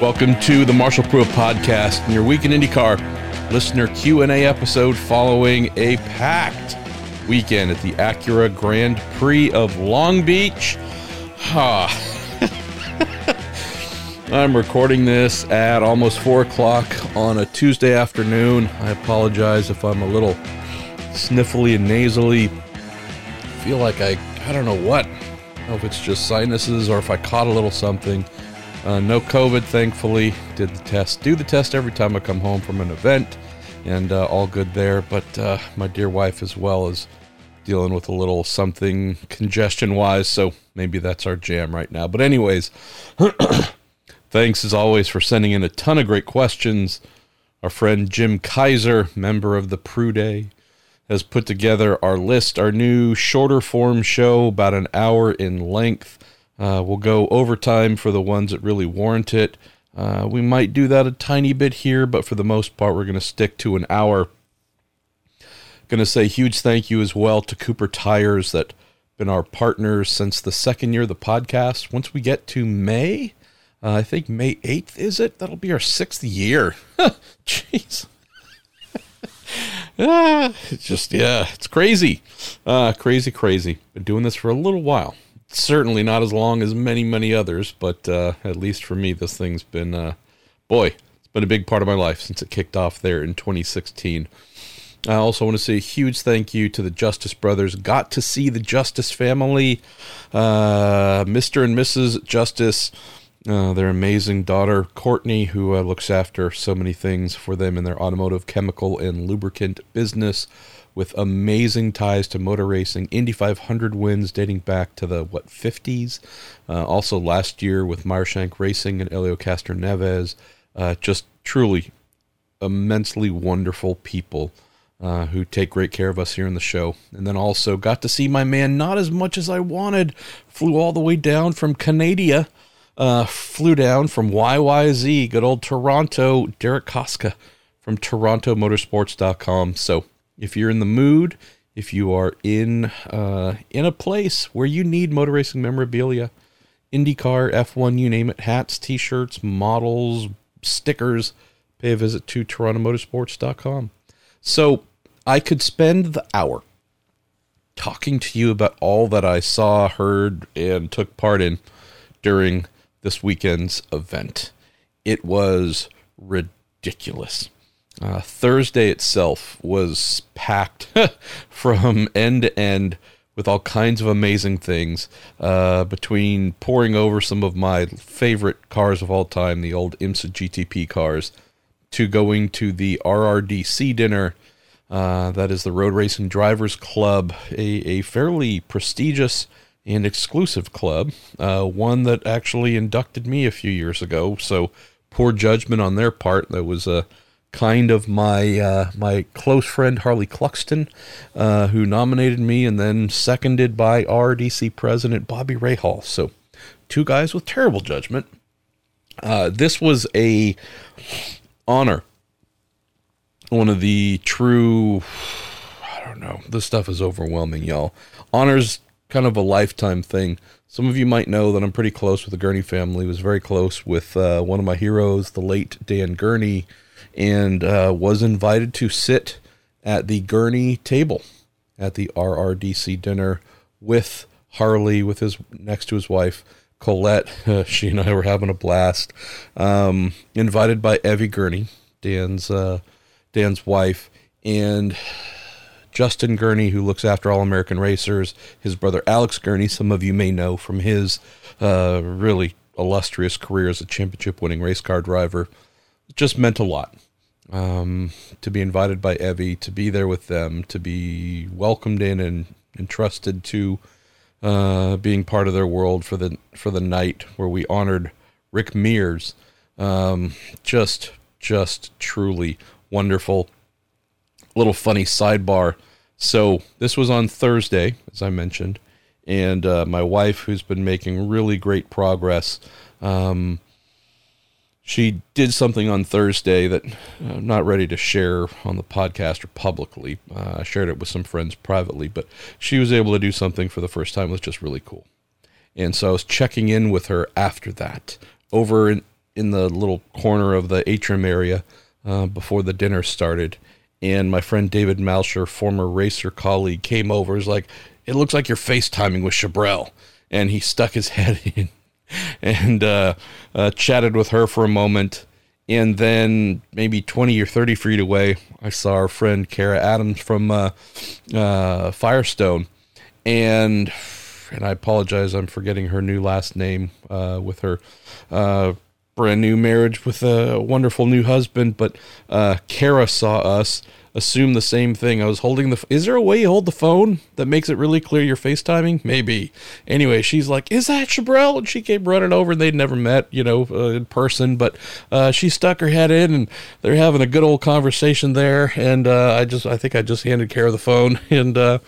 Welcome to the Marshall Pruett podcast and your week in IndyCar listener Q&A episode following a packed weekend at the Acura Grand Prix of Long Beach. Ah. I'm recording this at almost 4 o'clock on a Tuesday afternoon. I apologize if I'm a little sniffly and nasally. feel like I, I don't know what. I don't know if it's just sinuses or if I caught a little something. Uh, no COVID, thankfully. Did the test. Do the test every time I come home from an event, and uh, all good there. But uh, my dear wife, as well, is dealing with a little something congestion wise, so maybe that's our jam right now. But, anyways, thanks as always for sending in a ton of great questions. Our friend Jim Kaiser, member of the Prue Day, has put together our list, our new shorter form show, about an hour in length uh, we'll go overtime for the ones that really warrant it. Uh, we might do that a tiny bit here, but for the most part, we're going to stick to an hour. Going to say huge thank you as well to Cooper Tires that been our partners since the second year of the podcast. Once we get to May, uh, I think May 8th is it? That'll be our sixth year. Jeez. ah, it's just, yeah, it's crazy. Uh, crazy, crazy. Been doing this for a little while certainly not as long as many, many others, but uh, at least for me, this thing's been, uh, boy, it's been a big part of my life since it kicked off there in 2016. I also want to say a huge thank you to the Justice Brothers. Got to see the Justice family, uh, Mr. and Mrs. Justice, uh, their amazing daughter, Courtney, who uh, looks after so many things for them in their automotive, chemical, and lubricant business with amazing ties to motor racing, Indy 500 wins dating back to the what 50s. Uh, also last year with Meyershank Racing and Helio Castroneves. Uh, just truly immensely wonderful people uh, who take great care of us here in the show. And then also got to see my man not as much as I wanted. Flew all the way down from Canada. Uh, flew down from YYZ, good old Toronto, Derek Koska from TorontoMotorsports.com. So if you're in the mood, if you are in uh, in a place where you need motor racing memorabilia, IndyCar, F1, you name it, hats, T-shirts, models, stickers, pay a visit to TorontoMotorsports.com. So I could spend the hour talking to you about all that I saw, heard, and took part in during this weekend's event. It was ridiculous. Uh, Thursday itself was packed from end to end with all kinds of amazing things. Uh, between pouring over some of my favorite cars of all time, the old IMSA GTP cars, to going to the RRDC dinner. Uh, that is the Road Racing Drivers Club, a, a fairly prestigious and exclusive club, uh, one that actually inducted me a few years ago. So poor judgment on their part. That was a kind of my uh, my close friend Harley Cluxton, uh, who nominated me, and then seconded by RDC President Bobby Rahal. So, two guys with terrible judgment. Uh, this was a honor. One of the true, I don't know. This stuff is overwhelming, y'all. Honors kind of a lifetime thing. Some of you might know that I'm pretty close with the Gurney family. Was very close with uh, one of my heroes, the late Dan Gurney and uh, was invited to sit at the Gurney table at the RRDC dinner with Harley, with his next to his wife Colette. Uh, she and I were having a blast. Um, invited by Evie Gurney, Dan's uh, Dan's wife, and Justin Gurney, who looks after All American Racers. His brother Alex Gurney, some of you may know from his uh, really illustrious career as a championship winning race car driver. just meant a lot um, to be invited by Evie, to be there with them, to be welcomed in and entrusted to uh, being part of their world for the for the night where we honored Rick Mears. Um, just just truly wonderful. Little funny sidebar. So this was on Thursday, as I mentioned, and uh, my wife, who's been making really great progress. Um, she did something on Thursday that I'm not ready to share on the podcast or publicly. Uh, I shared it with some friends privately, but she was able to do something for the first time. It was just really cool. And so I was checking in with her after that over in, in the little corner of the atrium area uh, before the dinner started. And my friend David Malsher, former racer colleague, came over. He's like, "It looks like you're FaceTiming with Chabrel," and he stuck his head in and uh, uh, chatted with her for a moment. And then maybe 20 or 30 feet away, I saw our friend Cara Adams from uh, uh, Firestone. And and I apologize, I'm forgetting her new last name uh, with her uh, brand new marriage with a wonderful new husband. But uh, Cara saw us assume the same thing. I was holding the. Is there a way you hold the phone that makes it really clear you're FaceTiming? Maybe. Anyway, she's like, "Is that Chabrel?" And she came running over, and they'd never met, you know, uh, in person. But uh, she stuck her head in, and they're having a good old conversation there. And uh, I just, I think I just handed Cara the phone, and uh,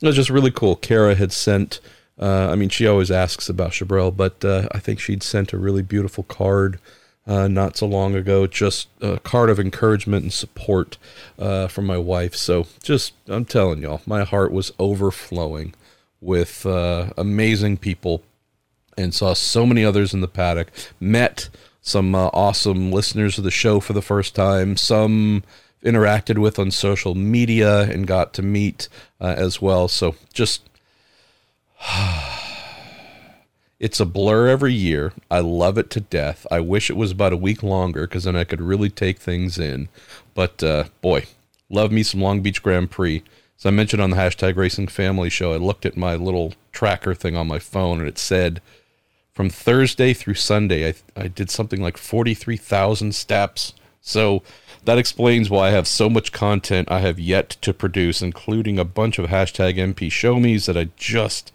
it was just really cool. Cara had sent. Uh, I mean, she always asks about Chabrel, but uh, I think she'd sent a really beautiful card uh, not so long ago. Just a card of encouragement and support uh, from my wife. So just, I'm telling y'all, my heart was overflowing with uh, amazing people and saw so many others in the paddock. Met some uh, awesome listeners of the show for the first time. Some interacted with on social media and got to meet uh, as well. So just. It's a blur every year. I love it to death. I wish it was about a week longer because then I could really take things in. But uh, boy, love me some Long Beach Grand Prix. As I mentioned on the hashtag Racing Family Show, I looked at my little tracker thing on my phone and it said from Thursday through Sunday, I, I did something like 43,000 steps. So that explains why I have so much content I have yet to produce, including a bunch of hashtag MP show me's that I just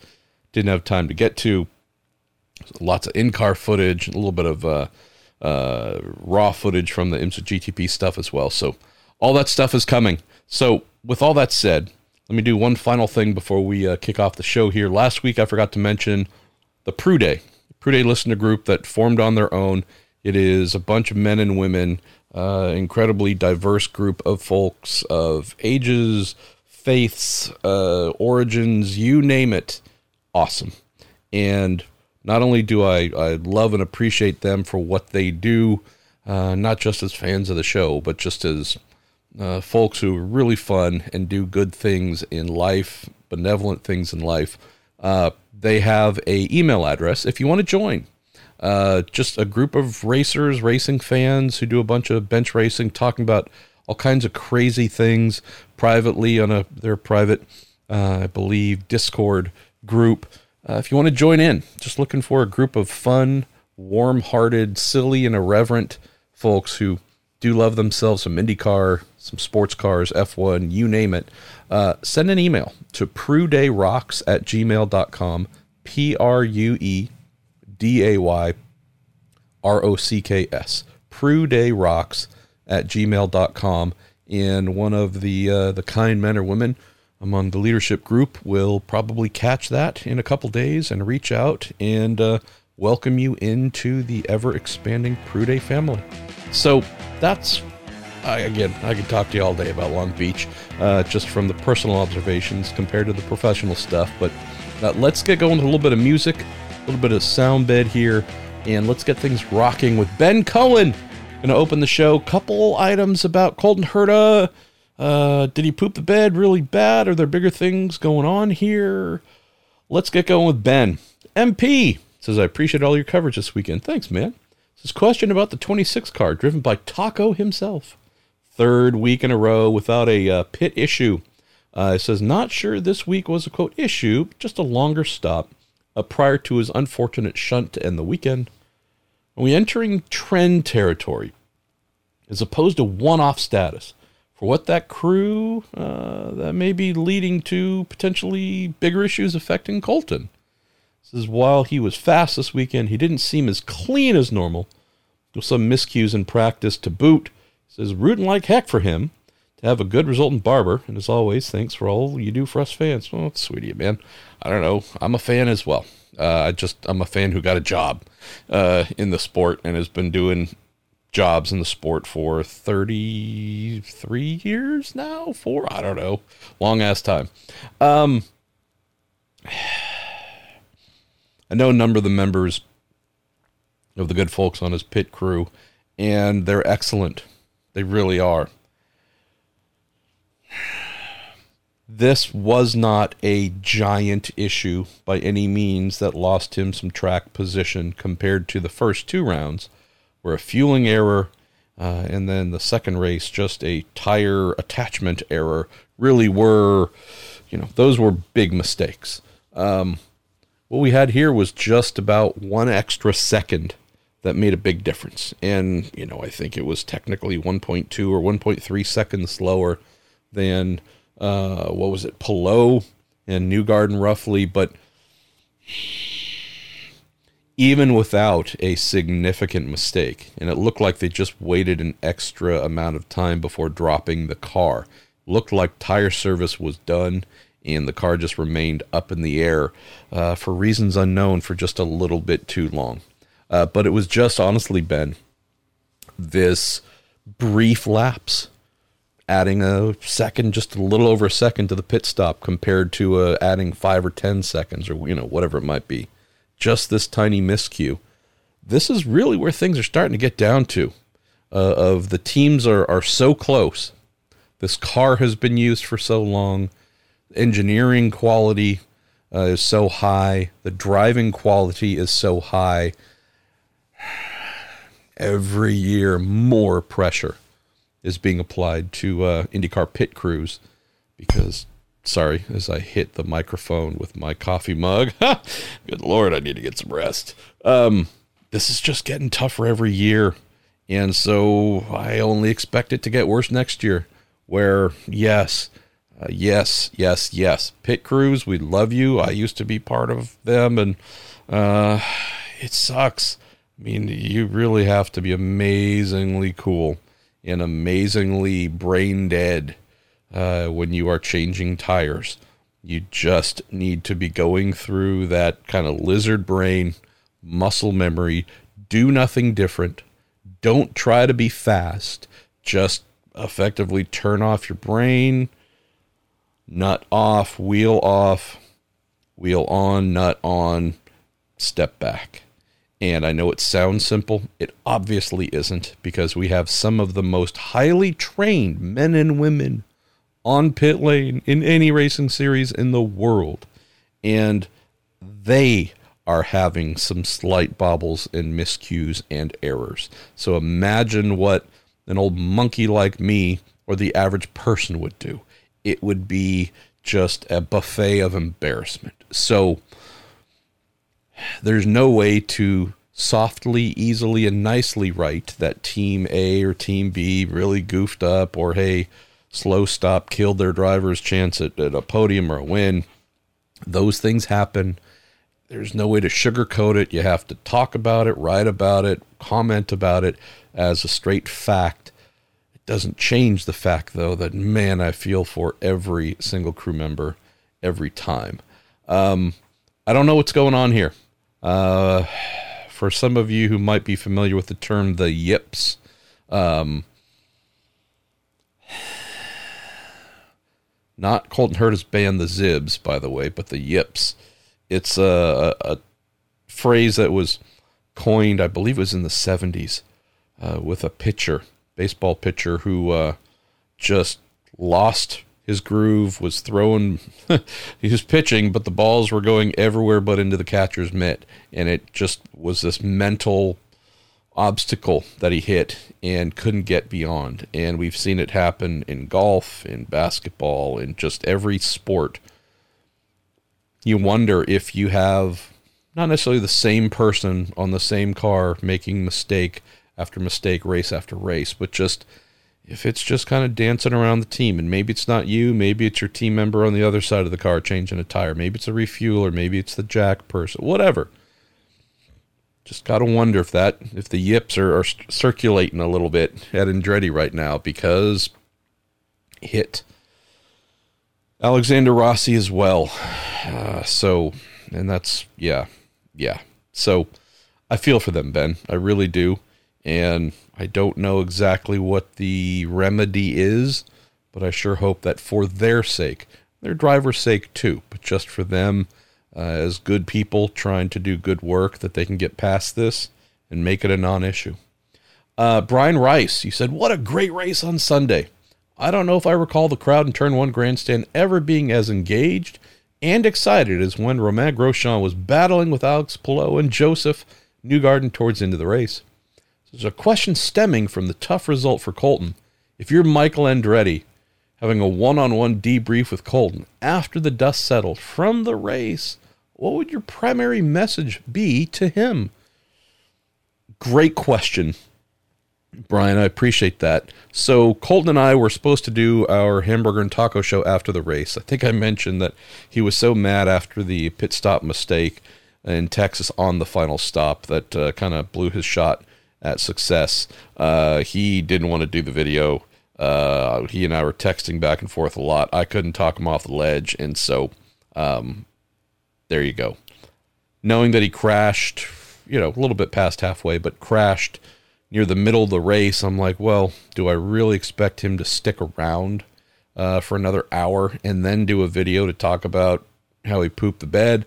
didn't have time to get to lots of in-car footage, a little bit of uh, uh, raw footage from the IMSA GTP stuff as well. So all that stuff is coming. So with all that said, let me do one final thing before we uh, kick off the show here. Last week I forgot to mention the Prue Day, Prue Day listener group that formed on their own. It is a bunch of men and women, uh, incredibly diverse group of folks of ages, faiths, uh, origins, you name it. Awesome. And not only do I, I love and appreciate them for what they do, uh, not just as fans of the show, but just as uh, folks who are really fun and do good things in life, benevolent things in life. Uh, they have a email address if you want to join. Uh, just a group of racers, racing fans who do a bunch of bench racing, talking about all kinds of crazy things privately on a their private, uh, I believe, Discord group. Uh, if you want to join in, just looking for a group of fun, warm hearted, silly, and irreverent folks who do love themselves some IndyCar, some sports cars, F1, you name it, uh, send an email to pruedayrocks at gmail.com. P R U E D A Y R O C K S. Pruedayrocks at gmail.com. And one of the, uh, the kind men or women among the leadership group will probably catch that in a couple days and reach out and uh, welcome you into the ever expanding Prude family. So that's I, again, I could talk to you all day about Long Beach, uh, just from the personal observations compared to the professional stuff. But uh, let's get going with a little bit of music, a little bit of sound bed here, and let's get things rocking with Ben Cohen. To open the show. Couple items about Colton Herta uh, did he poop the bed really bad? Are there bigger things going on here? Let's get going with Ben. MP says, I appreciate all your coverage this weekend. Thanks, man. This question about the 26 car driven by Taco himself. Third week in a row without a uh, pit issue. Uh, it says, not sure this week was a quote issue, just a longer stop uh, prior to his unfortunate shunt to end the weekend. Are we entering trend territory as opposed to one off status? For what that crew uh, that may be leading to potentially bigger issues affecting Colton. Says while he was fast this weekend, he didn't seem as clean as normal. With some miscues in practice to boot. Says rooting like heck for him to have a good result in Barber. And as always, thanks for all you do for us fans. Well, sweet of you, man. I don't know. I'm a fan as well. Uh, I just I'm a fan who got a job uh, in the sport and has been doing jobs in the sport for 33 years now? Four? I don't know. Long ass time. Um i know a number of the members of the good folks on his pit crew, and they're excellent. They really are. This was not a giant issue by any means that lost him some track position compared to the first two rounds, where a fueling error uh, and then the second race just a tire attachment error really were, you know, those were big mistakes. Um, what we had here was just about one extra second that made a big difference. And, you know, I think it was technically 1.2 or 1.3 seconds slower than uh, what was it, Palou and Newgarden roughly, but even without a significant mistake, and it looked like they just waited an extra amount of time before dropping the car. Looked like tire service was done, and the car just remained up in the air uh, for reasons unknown for just a little bit too long. Uh, but it was just honestly, Ben, this brief lapse adding a second, just a little over a second to the pit stop compared to uh, adding five or 10 seconds or, you know, whatever it might be. Just this tiny miscue. This is really where things are starting to get down to. Uh, of the teams are, are so close. This car has been used for so long. Engineering quality uh, is so high. The driving quality is so high. Every year, more pressure is being applied to uh, IndyCar pit crews because, sorry, as I hit the microphone with my coffee mug, good lord, I need to get some rest. Um, this is just getting tougher every year. And so I only expect it to get worse next year. Where, yes, uh, yes, yes, yes. Pit crews, we love you. I used to be part of them, and uh, it sucks. I mean, you really have to be amazingly cool and amazingly brain dead uh, when you are changing tires. You just need to be going through that kind of lizard brain muscle memory. Do nothing different. Don't try to be fast. Just effectively turn off your brain, nut off, wheel off, wheel on, nut on, step back. And I know it sounds simple. It obviously isn't because we have some of the most highly trained men and women on pit lane in any racing series in the world. And they are having some slight bobbles and miscues and errors. So imagine what an old monkey like me or the average person would do. It would be just a buffet of embarrassment. So there's no way to softly, easily, and nicely write that team A or team B really goofed up, or hey, slow stop killed their driver's chance at, at a podium or a win. Those things happen. There's no way to sugarcoat it. You have to talk about it, write about it, comment about it as a straight fact. It doesn't change the fact, though, that man, I feel for every single crew member every time. Um, I don't know what's going on here. Uh, for some of you who might be familiar with the term the yips, um, not Colton Herta's band, the Zibs, by the way, but the yips. It's a, a, a phrase that was coined, I believe it was in the 70s, uh, with a pitcher, baseball pitcher, who uh, just lost his groove, was throwing, he was pitching, but the balls were going everywhere but into the catcher's mitt. And it just was this mental obstacle that he hit and couldn't get beyond. And we've seen it happen in golf, in basketball, in just every sport. You wonder if you have not necessarily the same person on the same car making mistake after mistake, race after race, but just if it's just kind of dancing around the team and maybe it's not you maybe it's your team member on the other side of the car changing a tire maybe it's a refueler maybe it's the jack person whatever just gotta wonder if that if the yips are, are circulating a little bit at andretti right now because hit alexander rossi as well. Uh, so and that's yeah yeah. So i feel for them ben. I really do. And I don't know exactly what the remedy is, but I sure hope that for their sake, their driver's sake too, but just for them uh, as good people trying to do good work, that they can get past this and make it a non issue. Uh, Brian Rice, you said, What a great race on Sunday. I don't know if I recall the crowd in turn one grandstand ever being as engaged and excited as when Romain Grosjean was battling with Alex Palou and Josef Newgarden towards the end of the race. There's a question stemming from the tough result for Colton. If you're Michael Andretti, having a one on one debrief with Colton after the dust settled from the race, what would your primary message be to him? Great question, Brian. I appreciate that. So, Colton and I were supposed to do our hamburger and taco show after the race. I think I mentioned that he was so mad after the pit stop mistake in Texas on the final stop that uh, kind of blew his shot at success. Uh, he didn't want to do the video. Uh, he and I were texting back and forth a lot. I couldn't talk him off the ledge, and so um, there you go. Knowing that he crashed, you know, a little bit past halfway, but crashed near the middle of the race, I'm like, well, do I really expect him to stick around uh, for another hour and then do a video to talk about how he pooped the bed?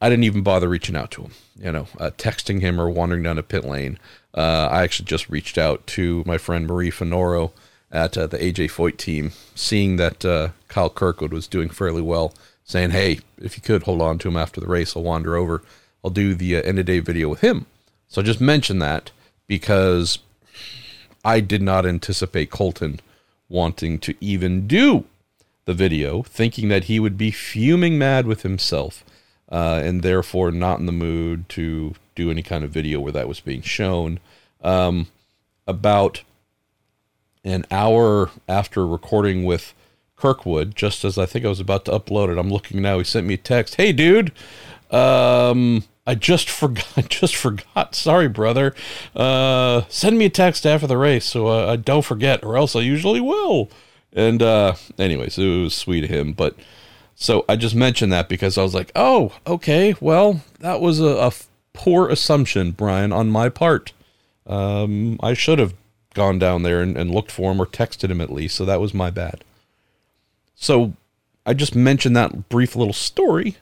I didn't even bother reaching out to him, you know, uh, texting him or wandering down a pit lane. Uh, I actually just reached out to my friend Marie Finoro at uh, the AJ Foyt team, seeing that uh, Kyle Kirkwood was doing fairly well saying, "Hey, if you could hold on to him after the race, I'll wander over. I'll do the uh, end of day video with him." So I just mentioned that because I did not anticipate Colton wanting to even do the video, thinking that he would be fuming mad with himself, uh, and therefore not in the mood to do any kind of video where that was being shown. Um, about an hour after recording with Kirkwood, just as I think I was about to upload it. I'm looking now. He sent me a text. Hey, dude. Um, I just forgot. Just forgot. Sorry, brother. Uh, send me a text after the race so uh, I don't forget, or else I usually will. And uh, anyways, it was sweet of him. But so I just mentioned that because I was like, oh, okay. Well, that was a, a poor assumption, Brian, on my part. Um, I should have gone down there and, and looked for him or texted him at least. So that was my bad. So I just mentioned that brief little story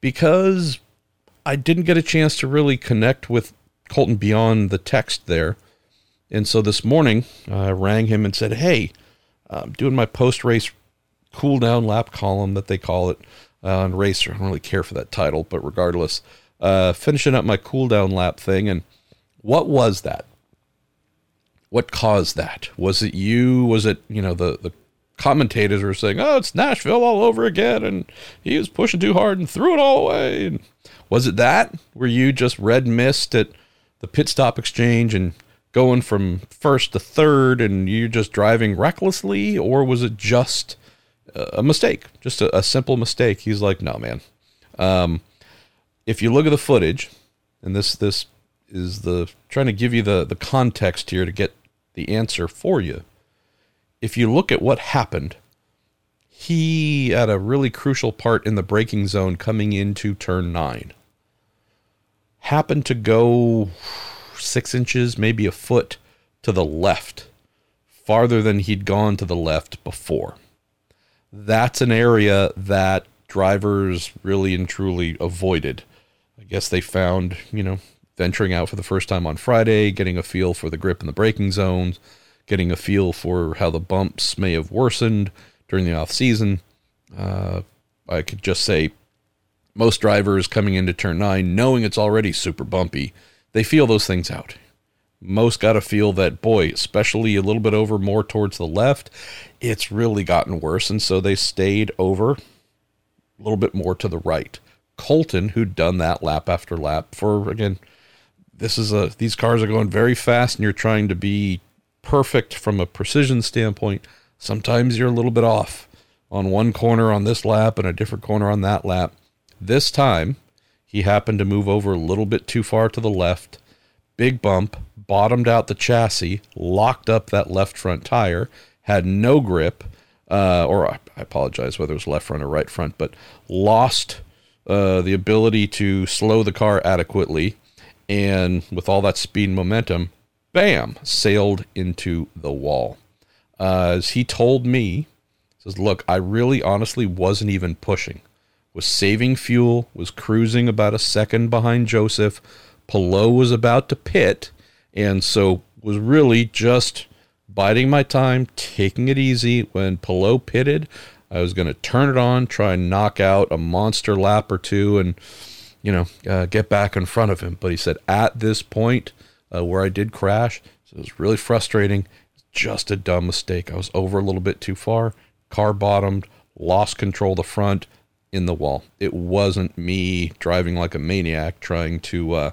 because I didn't get a chance to really connect with Colton beyond the text there. And so this morning, I rang him and said, Hey, I'm doing my post race cool down lap column that they call it uh, on Racer. I don't really care for that title, but regardless, uh, finishing up my cool down lap thing. And what was that? What caused that? Was it you? Was it, you know, the, the commentators were saying, "Oh, it's Nashville all over again," and he was pushing too hard and threw it all away. And was it that? Were you just red mist at the pit stop exchange and going from first to third, and you're just driving recklessly, or was it just a mistake, just a, a simple mistake? He's like, "No, man. Um, if you look at the footage, and this this is the trying to give you the the context here to get the answer for you." If you look at what happened, he had a really crucial part in the braking zone coming into turn nine. Happened to go six inches, maybe a foot to the left, farther than he'd gone to the left before. That's an area that drivers really and truly avoided. I guess they found, you know, venturing out for the first time on Friday, getting a feel for the grip in the braking zones getting a feel for how the bumps may have worsened during the off season. Uh, I could just say most drivers coming into turn nine, knowing it's already super bumpy, they feel those things out. Most got to feel that, boy, especially a little bit over more towards the left, it's really gotten worse. And so they stayed over a little bit more to the right. Colton, who'd done that lap after lap for, again, this is a, these cars are going very fast and you're trying to be perfect from a precision standpoint. Sometimes you're a little bit off on one corner on this lap and a different corner on that lap. This time, he happened to move over a little bit too far to the left. Big bump, bottomed out the chassis, locked up that left front tire, had no grip, uh, or I apologize whether it was left front or right front, but lost uh, the ability to slow the car adequately. And with all that speed and momentum, bam, sailed into the wall. Uh, as he told me, says, "Look, I really, honestly wasn't even pushing. Was saving fuel. Was cruising about a second behind Josef. Palou was about to pit, and so was really just biding my time, taking it easy. When Palou pitted, I was going to turn it on, try and knock out a monster lap or two, and you know uh, get back in front of him. But he said at this point uh, where I did crash, so it was really frustrating. Just a dumb mistake. I was over a little bit too far. Car bottomed, lost control of the front in the wall. It wasn't me driving like a maniac trying to, uh,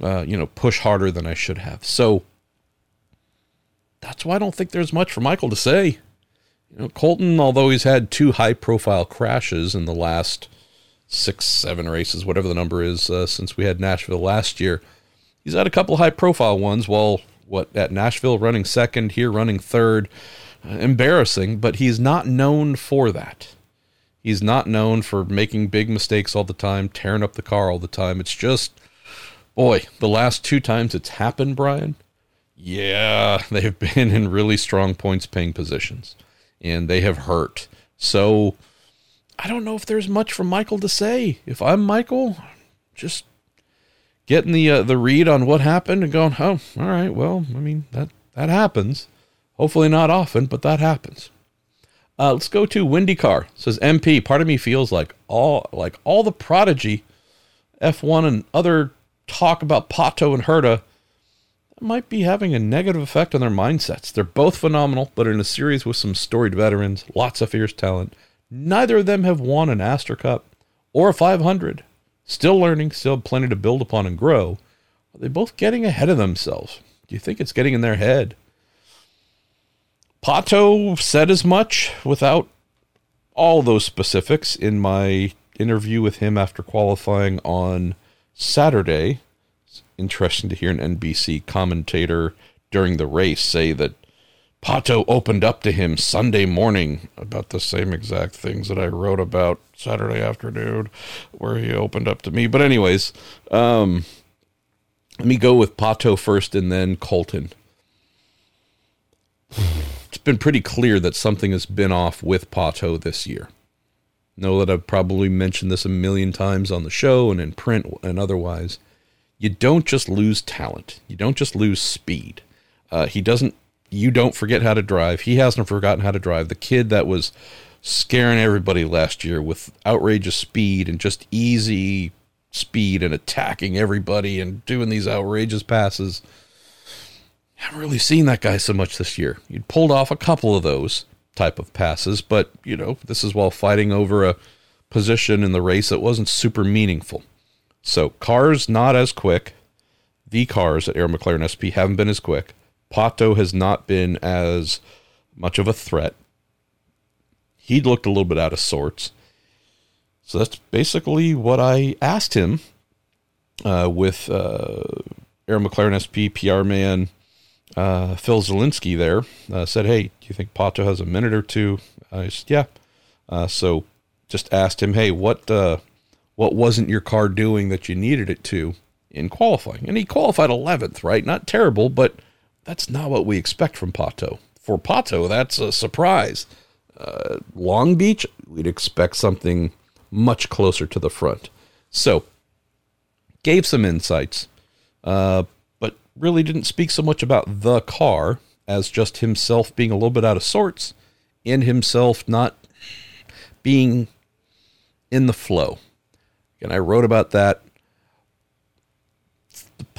uh, you know, push harder than I should have. So that's why I don't think there's much for Michael to say. You know, Colton, although he's had two high profile crashes in the last six, seven races, whatever the number is, uh, since we had Nashville last year, he's had a couple high profile ones. Well, what at Nashville running second, here running third. Uh, embarrassing, but he's not known for that. He's not known for making big mistakes all the time, tearing up the car all the time. It's just, boy, the last two times it's happened, Brian, yeah, they've been in really strong points paying positions and they have hurt. So I don't know if there's much for Michael to say. If I'm Michael, just getting the uh, the read on what happened and going, oh, all right, well, I mean that that happens. Hopefully not often, but that happens. Uh, let's go to IndyCar. It says MP. Part of me feels like all like all the prodigy, F1 and other talk about Pato and Herta might be having a negative effect on their mindsets. They're both phenomenal, but in a series with some storied veterans, lots of fierce talent. Neither of them have won an Astor Cup or a 500. Still learning, still plenty to build upon and grow. Are they both getting ahead of themselves? Do you think it's getting in their head? Pato said as much without all those specifics in my interview with him after qualifying on Saturday interesting to hear an NBC commentator during the race say that Pato opened up to him Sunday morning about the same exact things that I wrote about Saturday afternoon, where he opened up to me. But, anyways, um, let me go with Pato first and then Colton. It's been pretty clear that something has been off with Pato this year. Know that I've probably mentioned this a million times on the show and in print and otherwise you don't just lose talent. You don't just lose speed. Uh, he doesn't. You don't forget how to drive. He hasn't forgotten how to drive. The kid that was scaring everybody last year with outrageous speed and just easy speed and attacking everybody and doing these outrageous passes. I haven't really seen that guy so much this year. He pulled off a couple of those type of passes, but you know, this is while fighting over a position in the race that wasn't super meaningful. So cars not as quick. The cars at Arrow McLaren SP haven't been as quick. Pato has not been as much of a threat. He looked a little bit out of sorts. So that's basically what I asked him uh, with uh, Arrow McLaren SP PR man uh, Phil Zielinski there. Uh, said, "Hey, do you think Pato has a minute or two? I said, "Yeah." Uh, so just asked him, "Hey, what uh, what wasn't your car doing that you needed it to in qualifying. And he qualified 11th, right? Not terrible, but that's not what we expect from Pato. For Pato, that's a surprise. Uh, Long Beach, we'd expect something much closer to the front. So, gave some insights, uh, but really didn't speak so much about the car as just himself being a little bit out of sorts and himself not being in the flow. And I wrote about that.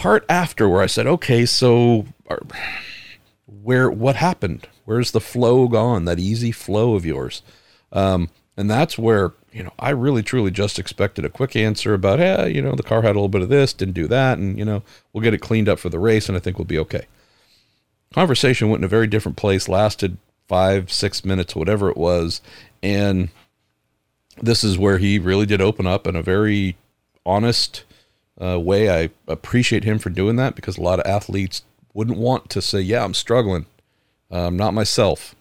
Part after where I said, okay, so where what happened? Where's the flow gone? That easy flow of yours. Um, and that's where, you know, I really truly just expected a quick answer about, hey, you know, the car had a little bit of this, didn't do that, and, you know, we'll get it cleaned up for the race and I think we'll be okay. Conversation went in a very different place, lasted five, six minutes, whatever it was. And this is where he really did open up in a very honest uh, way. I appreciate him for doing that because a lot of athletes wouldn't want to say, "Yeah, I'm struggling. Uh, I'm not myself.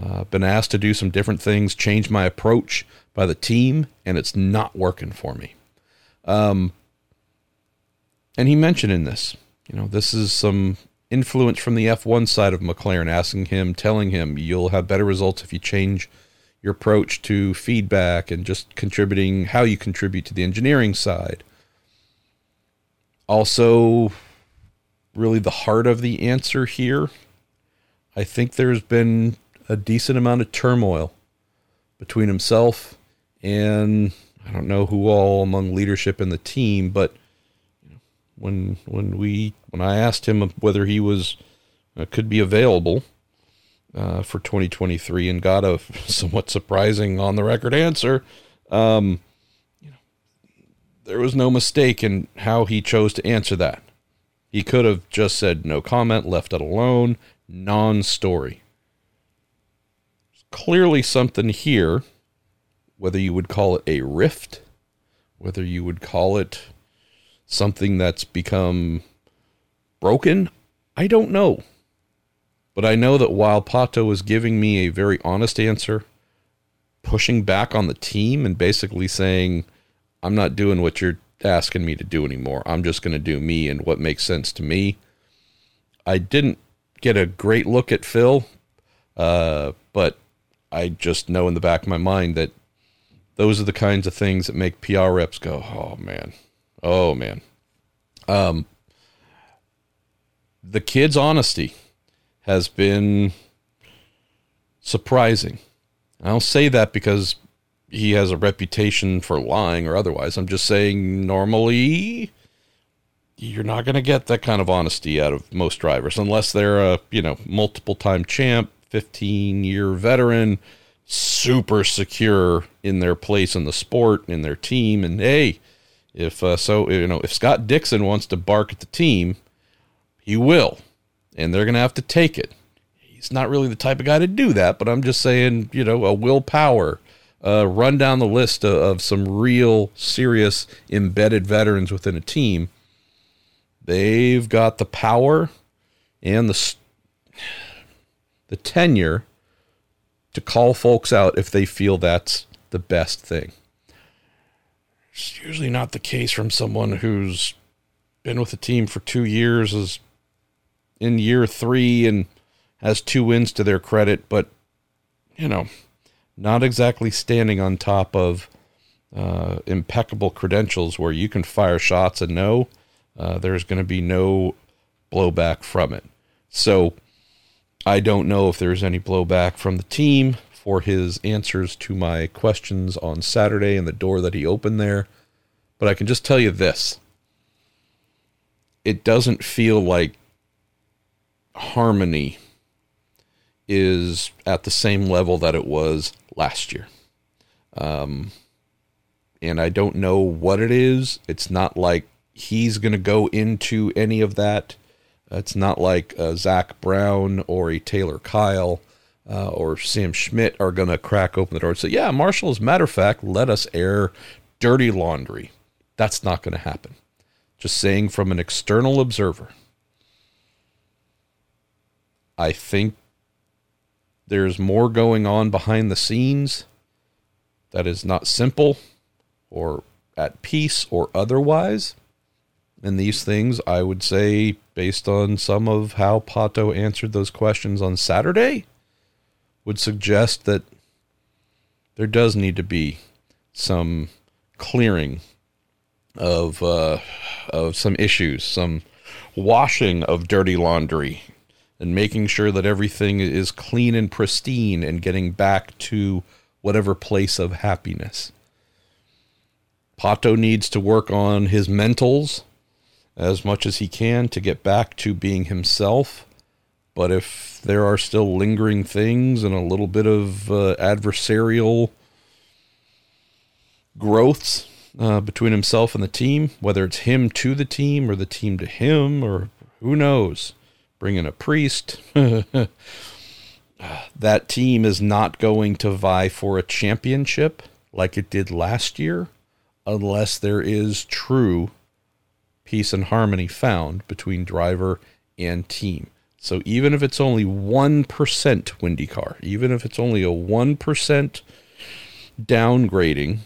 Uh, been asked to do some different things, change my approach by the team, and it's not working for me." Um, and he mentioned in this, you know, this is some influence from the F1 side of McLaren, asking him, telling him, "You'll have better results if you change." your approach to feedback and just contributing how you contribute to the engineering side. Also, really the heart of the answer here. I think there's been a decent amount of turmoil between himself and I don't know who all among leadership in the team, but when when we when I asked him whether he was uh, could be available uh, for 2023 and got a somewhat surprising on the record answer, um, there was no mistake in how he chose to answer that. He could have just said no comment, left it alone, non-story. clearly something here, whether you would call it a rift, whether you would call it something that's become broken? I don't know. But I know that while Pato was giving me a very honest answer, pushing back on the team and basically saying, I'm not doing what you're asking me to do anymore. I'm just going to do me and what makes sense to me. I didn't get a great look at Phil, uh, but I just know in the back of my mind that those are the kinds of things that make PR reps go, oh man, Oh man. Um the kid's honesty has been surprising. I don't say that because he has a reputation for lying or otherwise. I'm just saying normally you're not going to get that kind of honesty out of most drivers unless they're a, you know, multiple time champ, 15 year veteran, super secure in their place in the sport, in their team and hey, if uh, so, you know, if Scott Dixon wants to bark at the team, he will, and they're going to have to take it. He's not really the type of guy to do that, but I'm just saying, you know, a Will Power. Uh, run down the list of, of some real serious embedded veterans within a team. They've got the power and the the tenure to call folks out if they feel that's the best thing. It's usually not the case from someone who's been with the team for two years, is in year three, and has two wins to their credit, but, you know, not exactly standing on top of uh, impeccable credentials where you can fire shots and know uh, there's going to be no blowback from it. So I don't know if there's any blowback from the team for his answers to my questions on Saturday and the door that he opened there. But I can just tell you this it doesn't feel like harmony is at the same level that it was last year. Um, and I don't know what it is. It's not like he's going to go into any of that. It's not like uh, Zak Brown or a Taylor Kiel uh, or Sam Schmidt are going to crack open the door and say, yeah, Marshall, as a matter of fact, let us air dirty laundry. That's not going to happen. Just saying from an external observer, I think there's more going on behind the scenes that is not simple or at peace or otherwise. And these things, I would say, based on some of how Pato answered those questions on Saturday, would suggest that there does need to be some clearing of uh, of some issues, some washing of dirty laundry, and making sure that everything is clean and pristine, and getting back to whatever place of happiness. Pato needs to work on his mentals as much as he can to get back to being himself but if there are still lingering things and a little bit of uh, adversarial growths uh, between himself and the team, whether it's him to the team or the team to him, or who knows, bring in a priest. that team is not going to vie for a championship like it did last year unless there is true peace and harmony found between driver and team. So even if it's only 1% windy car, even if it's only a 1% downgrading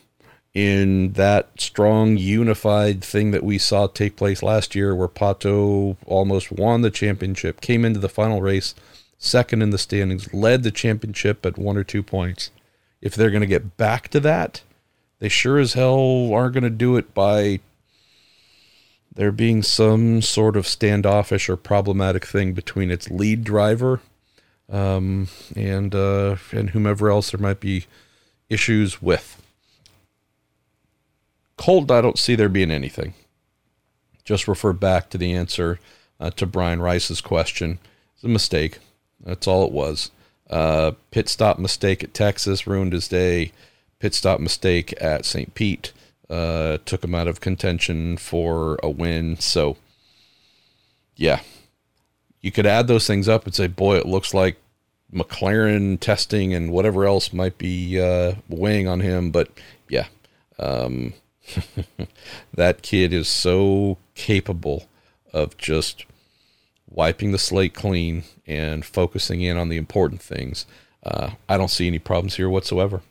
in that strong unified thing that we saw take place last year where Pato almost won the championship, came into the final race second in the standings, led the championship at one or two points. If they're going to get back to that, they sure as hell aren't going to do it by there being some sort of standoffish or problematic thing between its lead driver um, and uh, and whomever else there might be issues with. Colt, I don't see there being anything. Just refer back to the answer uh, to Brian Rice's question. It's a mistake. That's all it was. Uh, pit stop mistake at Texas ruined his day. Pit stop mistake at St. Pete uh, took him out of contention for a win. So, yeah, you could add those things up and say, boy, it looks like McLaren testing and whatever else might be uh, weighing on him. But yeah, um, that kid is so capable of just wiping the slate clean and focusing in on the important things. Uh, I don't see any problems here whatsoever.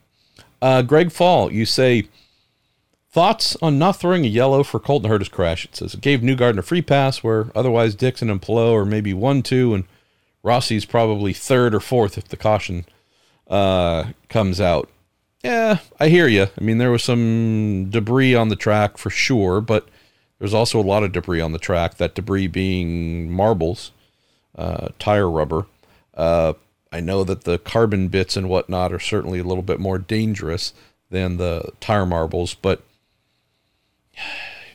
Uh, Greg Fall, you say thoughts on not throwing a yellow for Colton Herta's crash. It says it gave Newgarden a free pass where otherwise Dixon and Palou are maybe one, two, and Rossi's probably third or fourth if the caution uh, comes out. Yeah, I hear you. I mean, there was some debris on the track for sure, but there's also a lot of debris on the track. That debris being marbles, uh, tire rubber. Uh, I know that the carbon bits and whatnot are certainly a little bit more dangerous than the tire marbles, but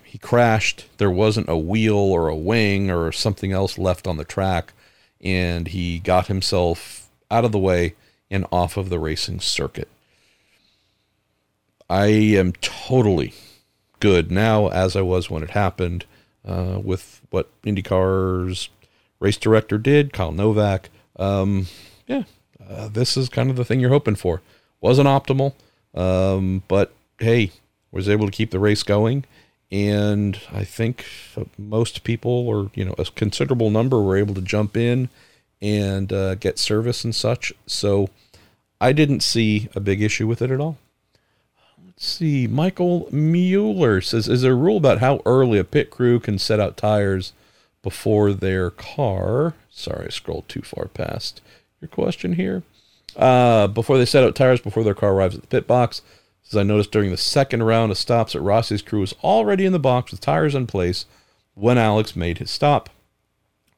he crashed. There wasn't a wheel or a wing or something else left on the track, and he got himself out of the way and off of the racing circuit. I am totally good now, as I was when it happened, uh, with what IndyCar's race director did, Kyle Novak. Um, yeah, uh, this is kind of the thing you're hoping for. Wasn't optimal, um, but hey, was able to keep the race going. And I think most people, or you know, a considerable number, were able to jump in and uh, get service and such. So I didn't see a big issue with it at all. Let's see. Michael Mueller says, "Is there a rule about how early a pit crew can set out tires before their car?" Sorry, I scrolled too far past your question here. Uh, before they set out tires before their car arrives at the pit box. As I noticed during the second round of stops that Rossi's crew was already in the box with tires in place when Alex made his stop,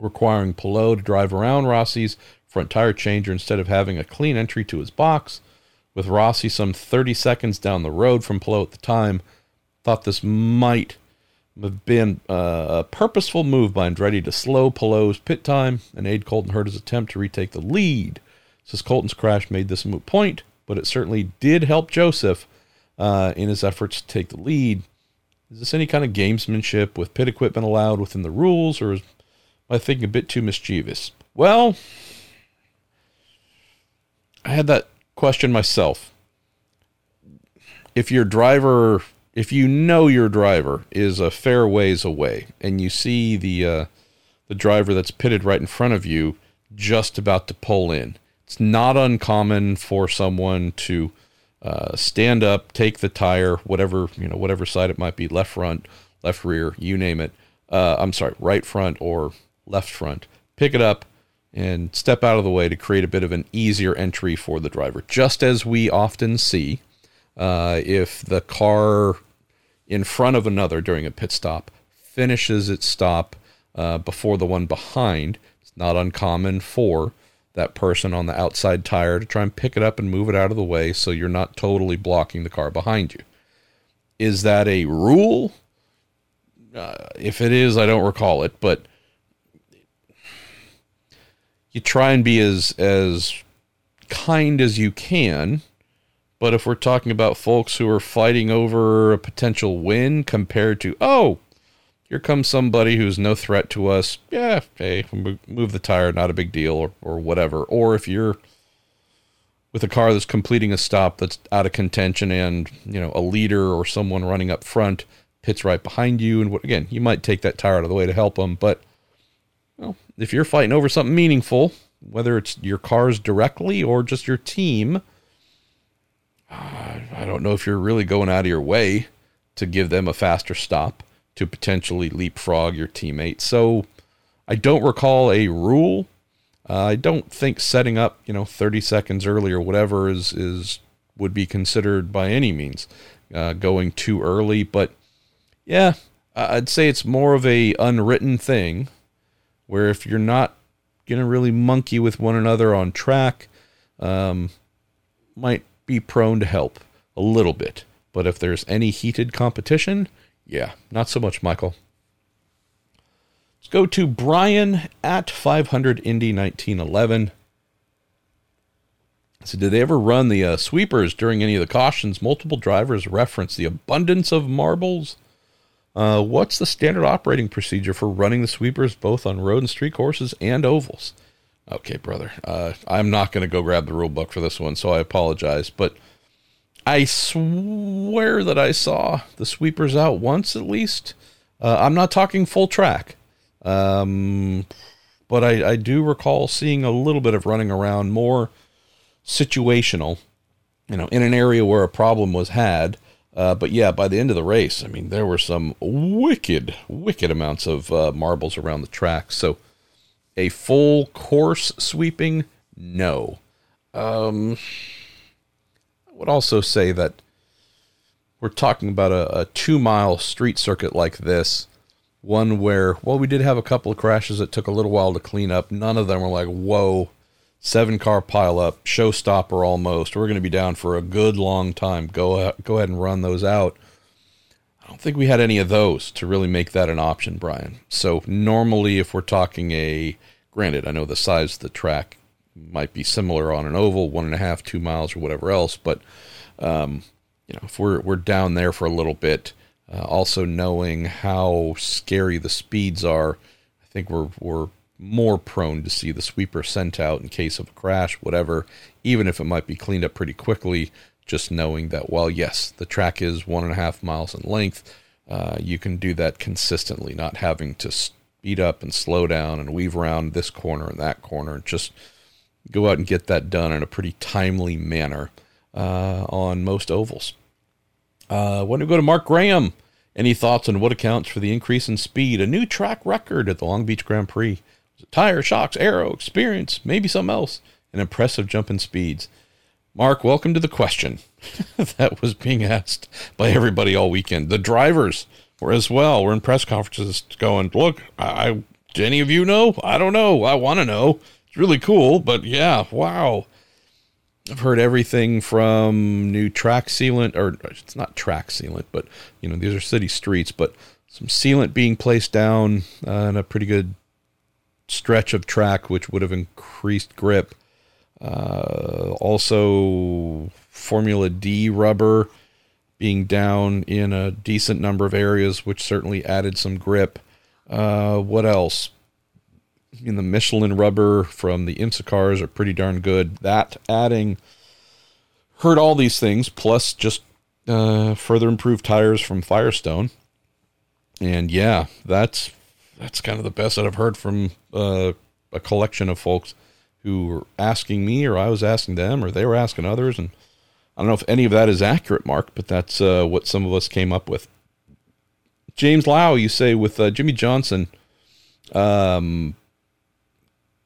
requiring Palou to drive around Rossi's front tire changer instead of having a clean entry to his box. With Rossi some 30 seconds down the road from Palou at the time, thought this might have been a purposeful move by Andretti to slow Palou's pit time and aid Colton Herta's attempt to retake the lead. Says Colton's crash made this moot point, but it certainly did help Josef uh, in his efforts to take the lead. Is this any kind of gamesmanship with pit equipment allowed within the rules, or is I thinking a bit too mischievous? Well, I had that question myself. If your driver, if you know your driver is a fair ways away, and you see the uh, the driver that's pitted right in front of you just about to pull in, it's not uncommon for someone to uh, stand up, take the tire, whatever you know, whatever side it might be, left front, left rear, you name it. Uh, I'm sorry, right front or left front. Pick it up and step out of the way to create a bit of an easier entry for the driver. Just as we often see, uh, if the car in front of another during a pit stop finishes its stop uh, before the one behind, it's not uncommon for that person on the outside tire to try and pick it up and move it out of the way so you're not totally blocking the car behind you. Is that a rule? Uh, if it is, I don't recall it, but you try and be as as kind as you can. But if we're talking about folks who are fighting over a potential win compared to, oh, here comes somebody who's no threat to us. Yeah, hey, move the tire, not a big deal, or, or whatever. Or if you're with a car that's completing a stop that's out of contention and, you know, a leader or someone running up front hits right behind you. And what, again, you might take that tire out of the way to help them. But, well, if you're fighting over something meaningful, whether it's your cars directly or just your team, uh, I don't know if you're really going out of your way to give them a faster stop to potentially leapfrog your teammate. So I don't recall a rule. Uh, I don't think setting up, you know, 30 seconds early or whatever is is would be considered by any means uh, going too early. But yeah, I'd say it's more of a unwritten thing where if you're not going to really monkey with one another on track, um, might be prone to help a little bit. But if there's any heated competition, yeah, not so much, Michael. Let's go to Brian at 500 Indy 1911. So, did they ever run the uh, sweepers during any of the cautions? Multiple drivers reference the abundance of marbles. Uh, what's the standard operating procedure for running the sweepers both on road and street courses and ovals? Okay, brother. Uh, I'm not going to go grab the rule book for this one, so I apologize. But I swear that I saw the sweepers out once at least. Uh, I'm not talking full track, um, but I, I do recall seeing a little bit of running around more situational, you know, in an area where a problem was had. Uh, but yeah, by the end of the race, I mean, there were some wicked, wicked amounts of uh, marbles around the track. So a full course sweeping, no. Um, I would also say that we're talking about a, a two mile street circuit like this, one where, well, we did have a couple of crashes that took a little while to clean up. None of them were like, whoa, seven car pile up, showstopper almost. We're going to be down for a good long time. Go go ahead and run those out. I don't think we had any of those to really make that an option, Brian. So normally, if we're talking a, granted, I know the size of the track might be similar on an oval, one and a half, two miles, or whatever else, but um, you know, if we're we're down there for a little bit, uh, also knowing how scary the speeds are, I think we're we're more prone to see the sweeper sent out in case of a crash, whatever, even if it might be cleaned up pretty quickly. Just knowing that, well, yes, the track is one and a half miles in length. Uh, you can do that consistently, not having to speed up and slow down and weave around this corner and that corner. Just go out and get that done in a pretty timely manner uh, on most ovals. Uh, want to go to Mark Graham? Any thoughts on what accounts for the increase in speed? A new track record at the Long Beach Grand Prix tire, shocks, aero, experience, maybe something else, and impressive jump in speeds. Mark, welcome to the question that was being asked by everybody all weekend. The drivers were as well. We're in press conferences going, look, I, do any of you know? I don't know. I want to know. It's really cool, but yeah, wow. I've heard everything from new track sealant, or it's not track sealant, but you know these are city streets, but some sealant being placed down uh, and a pretty good stretch of track, which would have increased grip. Uh, also, Formula D rubber being down in a decent number of areas, which certainly added some grip. Uh, what else? In the Michelin rubber from the IMSA cars are pretty darn good. That adding hurt all these things, plus just uh, further improved tires from Firestone. And yeah, that's that's kind of the best that I've heard from uh, a collection of folks who were asking me, or I was asking them, or they were asking others. And I don't know if any of that is accurate, Mark, but that's uh, what some of us came up with. James Lau, you say with uh, Jimmie Johnson um,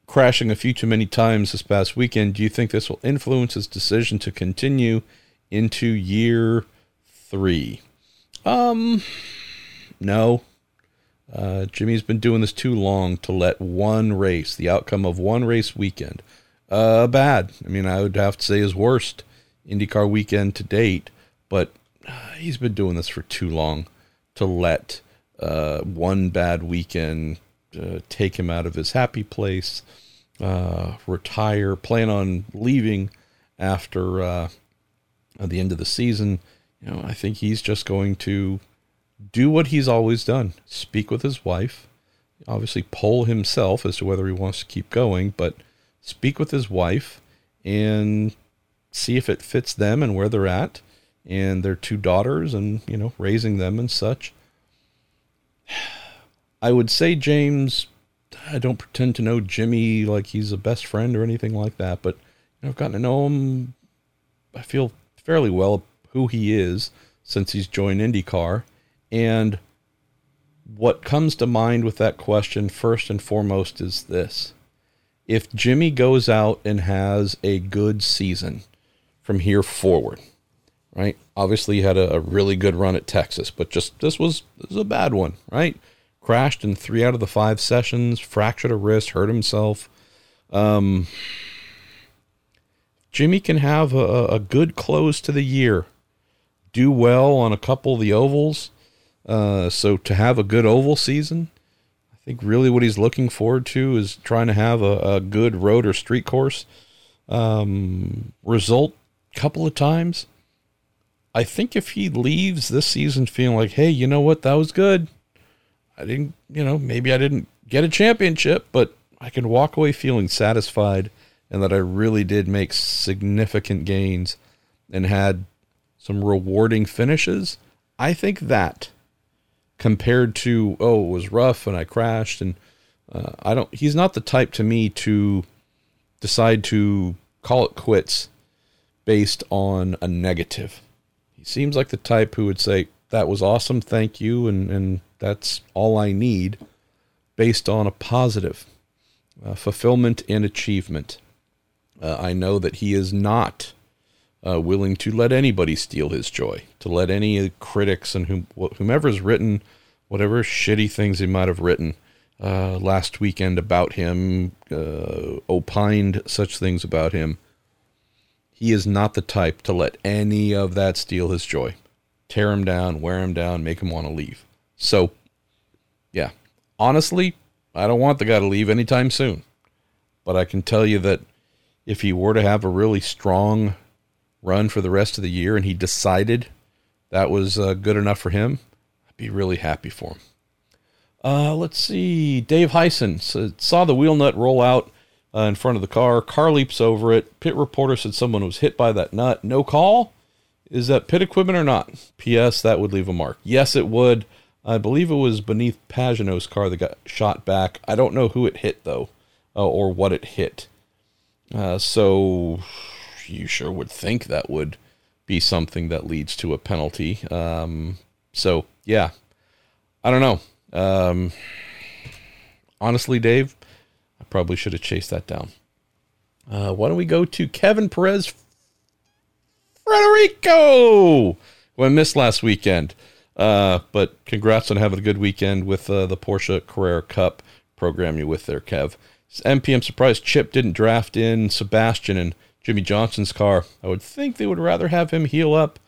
crashing a few too many times this past weekend, do you think this will influence his decision to continue into year three? Um, no, uh, Jimmie's been doing this too long to let one race, the outcome of one race weekend, uh, bad. I mean, I would have to say his worst IndyCar weekend to date, but uh, he's been doing this for too long to let uh, one bad weekend uh, take him out of his happy place, uh, retire, plan on leaving after the end of the season. You know, I think he's just going to do what he's always done speak with his wife, obviously, poll himself as to whether he wants to keep going, but speak with his wife and see if it fits them and where they're at and their two daughters and, you know, raising them and such. I would say, James, I don't pretend to know Jimmie like he's a best friend or anything like that, but I've gotten to know him. I feel fairly well who he is since he's joined IndyCar. And what comes to mind with that question, first and foremost, is this. If Jimmie goes out and has a good season from here forward, right? Obviously, he had a, a really good run at Texas, but just this was this was a bad one, right? Crashed in three out of the five sessions, fractured a wrist, hurt himself. Um, Jimmie can have a, a good close to the year, do well on a couple of the ovals. Uh, so to have a good oval season, I think really what he's looking forward to is trying to have a, a good road or street course um, result a couple of times. I think if he leaves this season feeling like, hey, you know what, that was good. I didn't, you know, maybe I didn't get a championship, but I can walk away feeling satisfied and that I really did make significant gains and had some rewarding finishes. I think that compared to, oh, it was rough and I crashed and uh, I don't, he's not the type to me to decide to call it quits based on a negative. He seems like the type who would say, That was awesome, thank you, and, and that's all I need, based on a positive uh, fulfillment and achievement. Uh, I know that he is not uh, willing to let anybody steal his joy, to let any critics and whom, whomever's written whatever shitty things he might have written uh, last weekend about him, uh, opined such things about him he is not the type to let any of that steal his joy. Tear him down, wear him down, make him want to leave. So, yeah, honestly, I don't want the guy to leave anytime soon. But I can tell you that if he were to have a really strong run for the rest of the year and he decided that was uh, good enough for him, I'd be really happy for him. Uh, let's see. Dave Hyson saw the wheel nut roll out uh, in front of the car. Car leaps over it. Pit reporter said someone was hit by that nut. No call. Is that pit equipment or not? P.S. That would leave a mark. Yes, it would. I believe it was beneath Pagenaud's car that got shot back. I don't know who it hit though, uh, or what it hit. Uh, so you sure would think that would be something that leads to a penalty. Um, so yeah, I don't know. Um, honestly, Dave, I Probably should have chased that down. Uh, why don't we go to Kevin Perez Frederico, who I missed last weekend. Uh, but congrats on having a good weekend with uh, the Porsche Carrera Cup program you with there, Kev. MPM surprise Chip didn't draft in Sebastian and Jimmie Johnson's car. I would think they would rather have him heal up.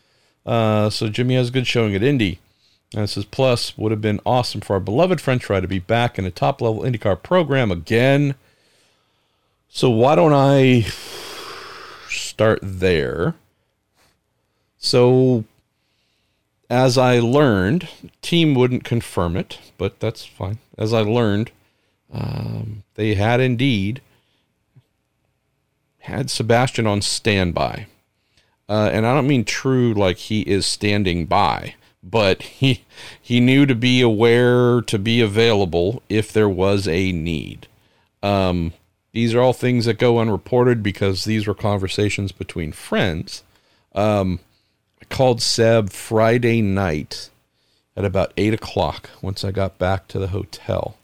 Uh, so Jimmie has a good showing at Indy. And this says, plus, would have been awesome for our beloved French fry to be back in a top level IndyCar program again. So why don't I start there? So, as I learned, team wouldn't confirm it, but that's fine. As I learned, um, they had indeed had Sebastian on standby. Uh, and I don't mean true like he is standing by but he he knew to be aware to be available if there was a need. Um, these are all things that go unreported because these were conversations between friends. Um, I called Seb Friday night at about eight o'clock once I got back to the hotel.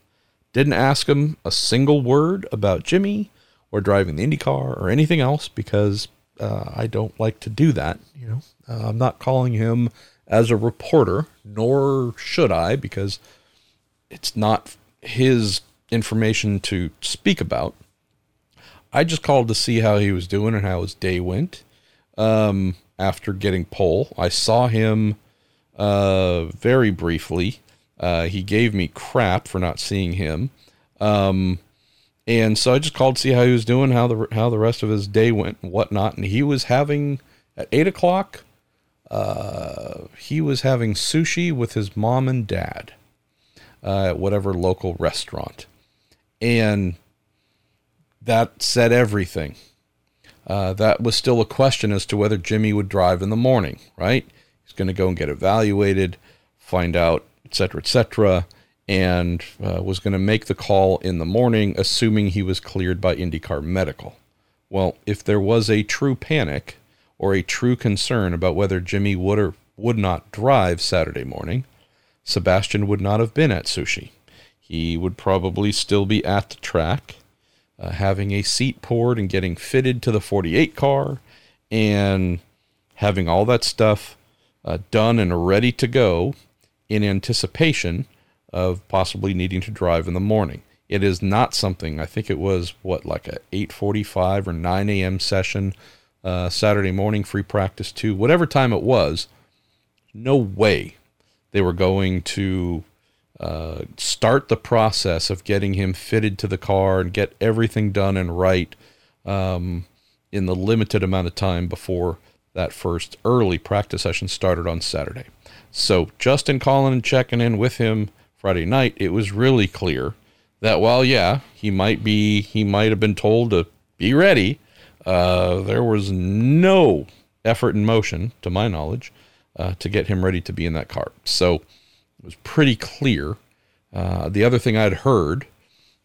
Didn't ask him a single word about Jimmie or driving the Indy car or anything else because uh, I don't like to do that. You know, uh, I'm not calling him as a reporter, nor should I, because it's not his information to speak about. I just called to see how he was doing and how his day went um, after getting pole. I saw him uh, very briefly. Uh, he gave me crap for not seeing him. Um, and so I just called to see how he was doing, how the how the rest of his day went, and whatnot. And he was having at eight o'clock uh, he was having sushi with his mom and dad uh, at whatever local restaurant. And that said everything. Uh, that was still a question as to whether Jimmie would drive in the morning, right? He's going to go and get evaluated, find out, etc., etc., and uh, was going to make the call in the morning, assuming he was cleared by IndyCar Medical. Well, if there was a true panic, or a true concern about whether Jimmie would or would not drive Saturday morning, Sebastian would not have been at sushi. He would probably still be at the track, uh, having a seat poured and getting fitted to the 48 car, and having all that stuff uh, done and ready to go in anticipation of possibly needing to drive in the morning. It is not something. I think it was what like a 8:45 or 9 a.m. session uh, Saturday morning, free practice two, whatever time it was. No way they were going to uh, start the process of getting him fitted to the car and get everything done and right um, in the limited amount of time before that first early practice session started on Saturday. So, Justin calling and checking in with him Friday night, it was really clear that while, yeah, he might be, he might have been told to be ready, uh, there was no effort in motion, to my knowledge, uh, to get him ready to be in that car. So, it was pretty clear. Uh, the other thing I'd heard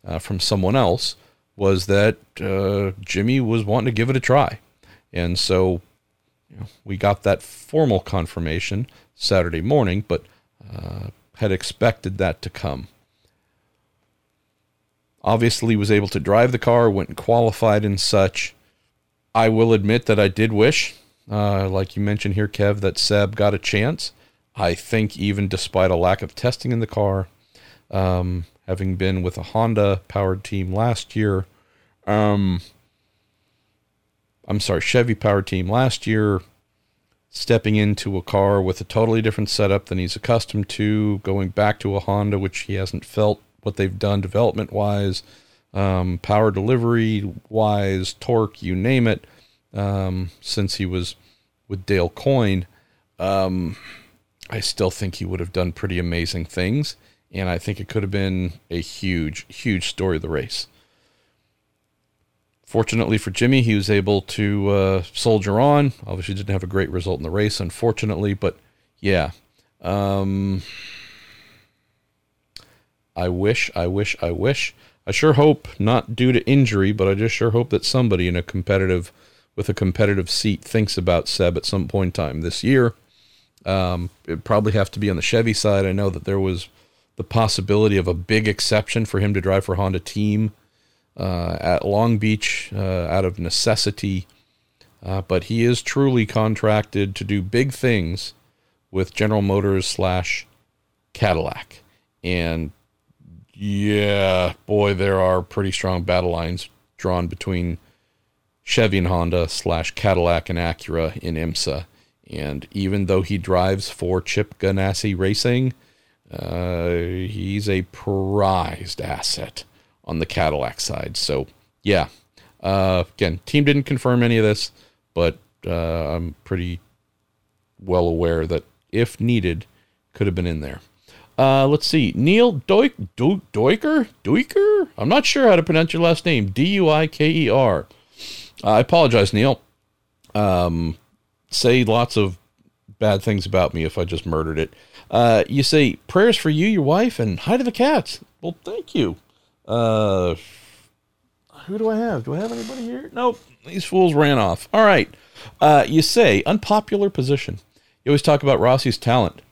uh, from someone else was that uh, Jimmie was wanting to give it a try. And so you know, we got that formal confirmation Saturday morning, but uh, had expected that to come. Obviously, was able to drive the car, went and qualified and such. I will admit that I did wish, uh, like you mentioned here, Kev, that Seb got a chance. I think even despite a lack of testing in the car, um, having been with a Honda powered team last year, um, I'm sorry, Chevy powered team last year, stepping into a car with a totally different setup than he's accustomed to, going back to a Honda, which he hasn't felt what they've done development wise, um, power delivery wise, torque, you name it, um, since he was with Dale Coyne. Um, I still think he would have done pretty amazing things. And I think it could have been a huge, huge story of the race. Fortunately for Jimmie, he was able to uh, soldier on. Obviously, didn't have a great result in the race, unfortunately, but yeah. Um, I wish, I wish, I wish. I sure hope not due to injury, but I just sure hope that somebody in a competitive, with a competitive seat, thinks about Seb at some point in time this year. Um, it'd probably have to be on the Chevy side. I know that there was the possibility of a big exception for him to drive for Honda Team uh, at Long Beach uh, out of necessity. Uh, but he is truly contracted to do big things with General Motors slash Cadillac. And yeah, boy, there are pretty strong battle lines drawn between Chevy and Honda slash Cadillac and Acura in IMSA. And even though he drives for Chip Ganassi Racing, uh, he's a prized asset on the Cadillac side. So, yeah. Uh, again, team didn't confirm any of this, but uh, I'm pretty well aware that if needed, could have been in there. Uh, let's see. Neil Doik, Do, Duiker? Duiker? I'm not sure how to pronounce your last name. D U I K E R. I apologize, Neil. Um, say lots of bad things about me if I just murdered it. Uh, you say prayers for you, your wife, and hi to the cats. Well, thank you. Uh, who do I have? Do I have anybody here? Nope. These fools ran off. All right. Uh, you say unpopular position. You always talk about Rossi's talent.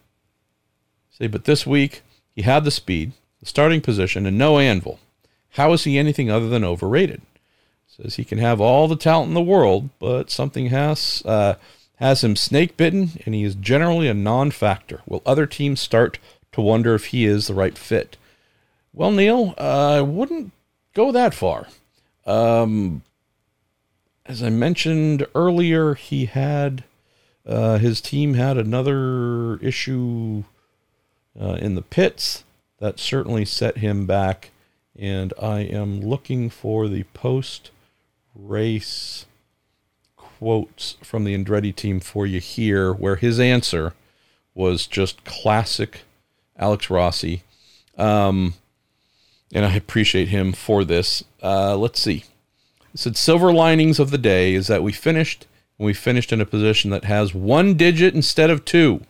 Say, but this week he had the speed, the starting position, and no anvil. How is he anything other than overrated? Says he can have all the talent in the world, but something has uh, has him snake bitten, and he is generally a non-factor. Will other teams start to wonder if he is the right fit? Well, Neil, I wouldn't go that far. Um, as I mentioned earlier, he had uh, his team had another issue uh, in the pits that certainly set him back. And I am looking for the post race quotes from the Andretti team for you here, where his answer was just classic Alex Rossi. Um, and I appreciate him for this. Uh, let's see. It said silver linings of the day is that we finished and we finished in a position that has one digit instead of two.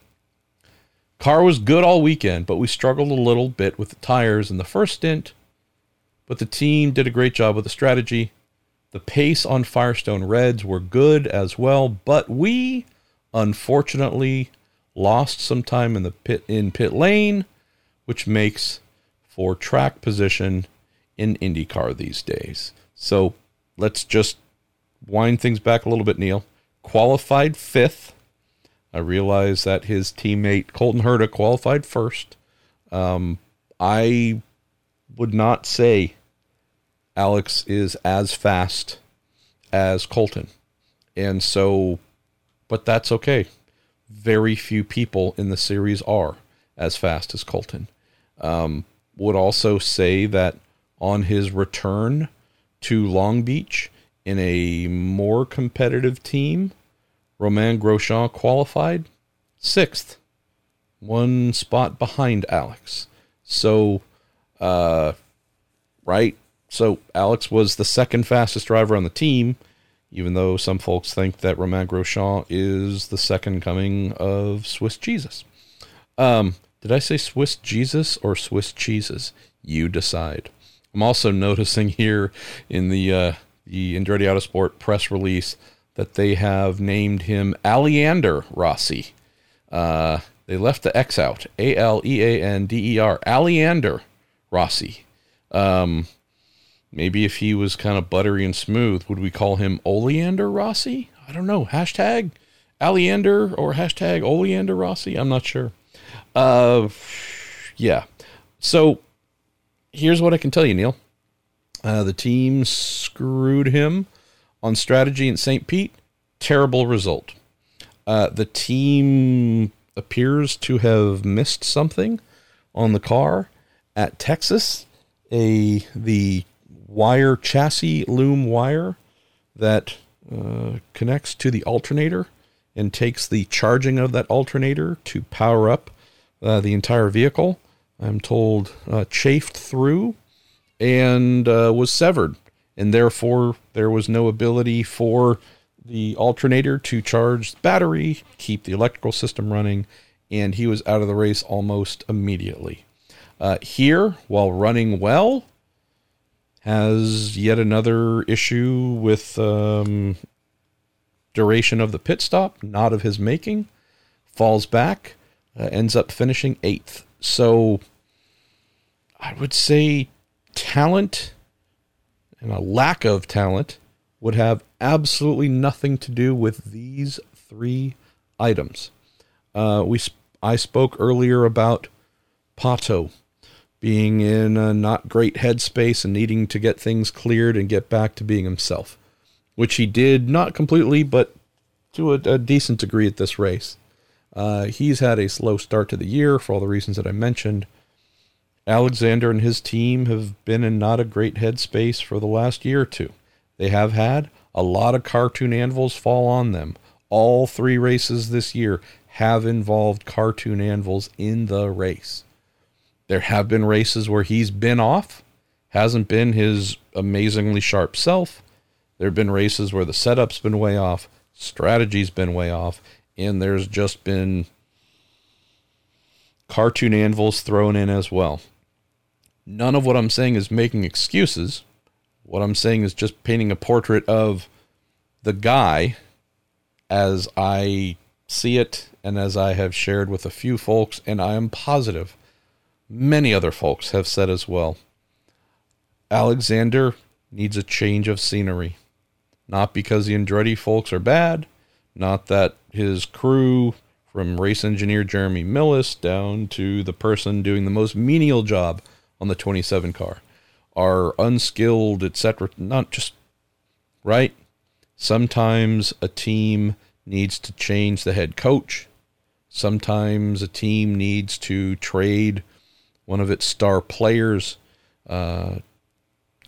Car was good all weekend, but we struggled a little bit with the tires in the first stint. But the team did a great job with the strategy. The pace on Firestone Reds were good as well, but we unfortunately lost some time in the pit in pit lane, which makes for track position in IndyCar these days. So let's just wind things back a little bit, Neil. Qualified fifth I realize that his teammate Colton Herta qualified first. Um, I would not say Alex is as fast as Colton. And so, but that's okay. Very few people in the series are as fast as Colton. Um, would also say that on his return to Long Beach in a more competitive team, Romain Grosjean qualified sixth, one spot behind Alex. So, uh, right? So Alex was the second fastest driver on the team, even though some folks think that Romain Grosjean is the second coming of Swiss Jesus. Um, did I say Swiss Jesus or Swiss cheeses? You decide. I'm also noticing here in the uh, the Andretti Autosport press release that they have named him Aleander Rossi. Uh, they left the X out. A L E A N D E R. Aleander Rossi. Um, maybe if he was kind of buttery and smooth, would we call him Oleander Rossi? I don't know. Hashtag Aleander or hashtag Oleander Rossi? I'm not sure. Uh, yeah. So here's what I can tell you, Neil. Uh, the team screwed him on strategy in St. Pete. Terrible result. Uh, the team appears to have missed something on the car at Texas. A the wire chassis loom wire that uh, connects to the alternator and takes the charging of that alternator to power up uh, the entire vehicle. I'm told uh, chafed through and uh, was severed, and therefore there was no ability for the alternator to charge the battery, keep the electrical system running, and he was out of the race almost immediately. Uh, here, while running well, has yet another issue with um, duration of the pit stop, not of his making, falls back, uh, ends up finishing eighth. So I would say talent and a lack of talent would have absolutely nothing to do with these three items. Uh, we I spoke earlier about Pato being in a not great headspace and needing to get things cleared and get back to being himself, which he did not completely, but to a, a decent degree at this race. Uh, he's had a slow start to the year for all the reasons that I mentioned. Alexander and his team have been in not a great headspace for the last year or two. They have had a lot of cartoon anvils fall on them. All three races this year have involved cartoon anvils in the race. There have been races where he's been off, hasn't been his amazingly sharp self. There have been races where the setup's been way off, strategy's been way off, and there's just been cartoon anvils thrown in as well. None of what I'm saying is making excuses. What I'm saying is just painting a portrait of the guy as I see it and as I have shared with a few folks, and I am positive many other folks have said as well. Alexander needs a change of scenery. Not because the Andretti folks are bad, not that his crew, from race engineer Jeremy Milless down to the person doing the most menial job on the 27 car are unskilled, etc. Not just right. Sometimes a team needs to change the head coach. Sometimes a team needs to trade one of its star players. Uh,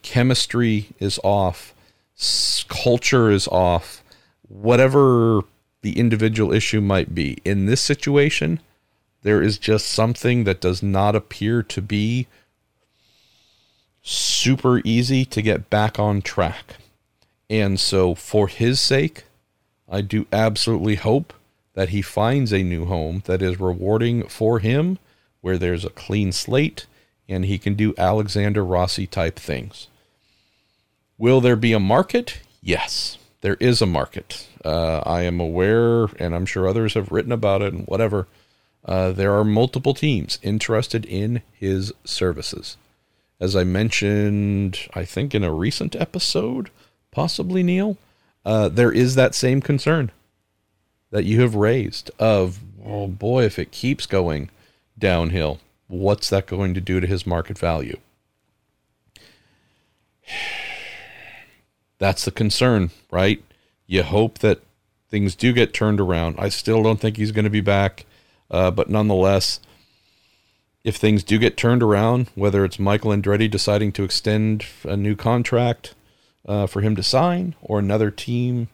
chemistry is off. Culture is off. Whatever the individual issue might be. In this situation, there is just something that does not appear to be super easy to get back on track. And so, for his sake, I do absolutely hope that he finds a new home that is rewarding for him, where there's a clean slate and he can do Alexander Rossi type things. Will there be a market? Yes, there is a market. Uh, I am aware, and I'm sure others have written about it and whatever. Uh, there are multiple teams interested in his services. As I mentioned, I think in a recent episode, possibly Neil, uh, there is that same concern that you have raised of, oh boy, if it keeps going downhill, what's that going to do to his market value? That's the concern, right? You hope that things do get turned around. I still don't think he's going to be back, uh, but nonetheless, if things do get turned around, whether it's Michael Andretti deciding to extend a new contract uh, for him to sign or another team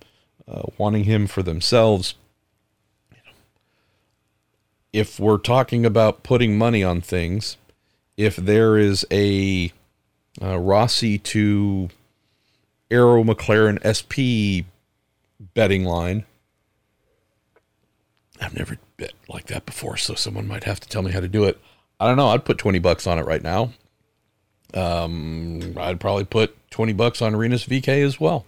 uh, wanting him for themselves, if we're talking about putting money on things, if there is a uh, Rossi to Arrow McLaren SP betting line, I've never bet like that before, so someone might have to tell me how to do it. I don't know. I'd put 20 bucks on it right now. Um, I'd probably put 20 bucks on Rinus VeeKay as well.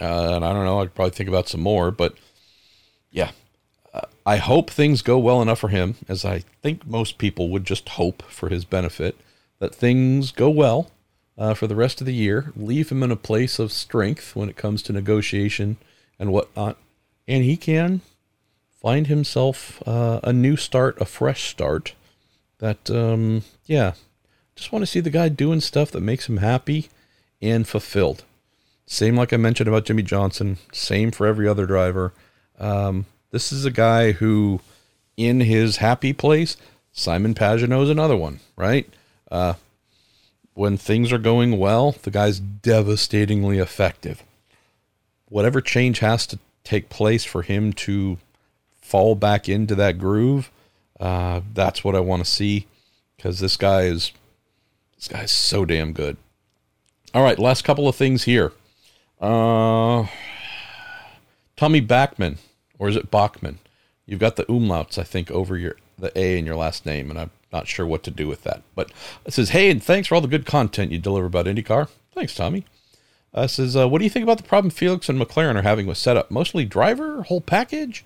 Uh, and I don't know. I'd probably think about some more, but yeah, uh, I hope things go well enough for him, as I think most people would just hope for his benefit, that things go well uh, for the rest of the year. Leave him in a place of strength when it comes to negotiation and whatnot, and he can find himself uh, a new start, a fresh start. That, um, yeah, just want to see the guy doing stuff that makes him happy and fulfilled. Same like I mentioned about Jimmie Johnson, same for every other driver. Um, this is a guy who, in his happy place, Simon Pagenaud is another one, right? Uh, when things are going well, the guy's devastatingly effective. Whatever change has to take place for him to fall back into that groove, uh, that's what I want to see because this guy is this guy's so damn good. All right, last couple of things here. Uh, Tommy Backman, or is it Bachman? You've got the umlauts, I think, over your the A in your last name, and I'm not sure what to do with that. But it says, "Hey, and thanks for all the good content you deliver about IndyCar." Thanks, Tommy. Uh, says, uh, "What do you think about the problem Felix and McLaren are having with setup? Mostly driver, whole package."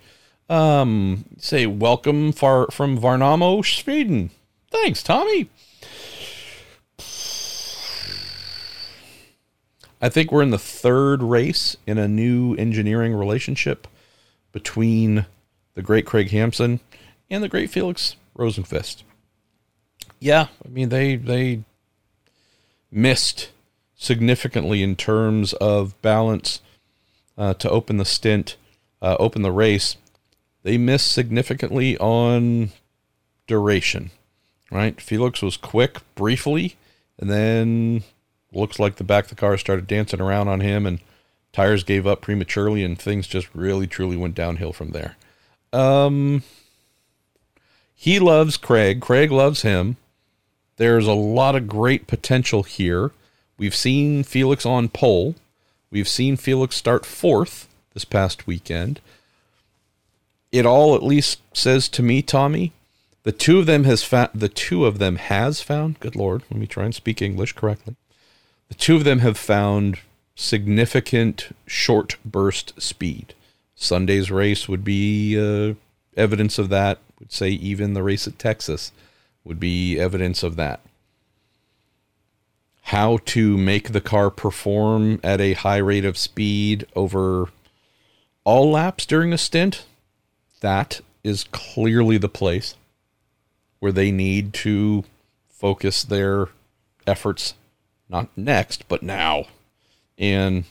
Um, say, "Welcome far from Värnamo, Sweden." Thanks, Tommy. I think we're in the third race in a new engineering relationship between the great Craig Hampson and the great Felix Rosenqvist. Yeah, I mean they they missed significantly in terms of balance uh, to open the stint, uh, open the race. They missed significantly on duration. Right, Felix was quick briefly, and then looks like the back of the car started dancing around on him and tires gave up prematurely and things just really truly went downhill from there. Um he loves Craig, Craig loves him. There's a lot of great potential here. We've seen Felix on pole. We've seen Felix start fourth this past weekend. It all at least says to me, Tommy, the two of them has found the two of them has found. Good Lord, let me try and speak English correctly. The two of them have found significant short burst speed. Sunday's race would be uh, evidence of that. Would say even the race at Texas would be evidence of that. How to make the car perform at a high rate of speed over all laps during a stint, that is clearly the place where they need to focus their efforts not next, but now. And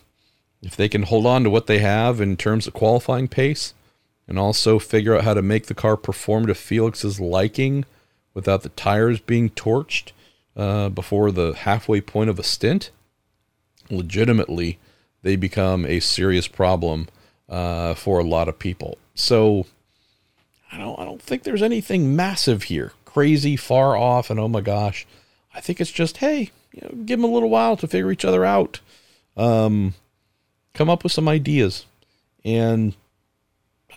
if they can hold on to what they have in terms of qualifying pace and also figure out how to make the car perform to Felix's liking without the tires being torched uh, before the halfway point of a stint, legitimately, they become a serious problem uh, for a lot of people. So I don't, I don't think there's anything massive here, crazy, far off, and oh my gosh. I think it's just, hey, you know, give them a little while to figure each other out. Um, come up with some ideas. And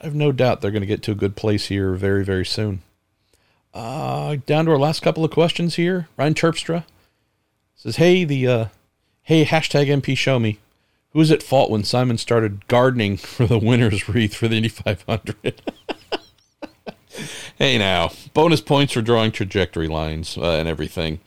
I have no doubt they're going to get to a good place here very, very soon. Uh, down to our last couple of questions here. Ryan Terpstra says, Hey, the, uh, hey, hashtag MP show me. Who was at fault when Simon started gardening for the winner's wreath for the Indy 500? hey, now, bonus points for drawing trajectory lines uh, and everything.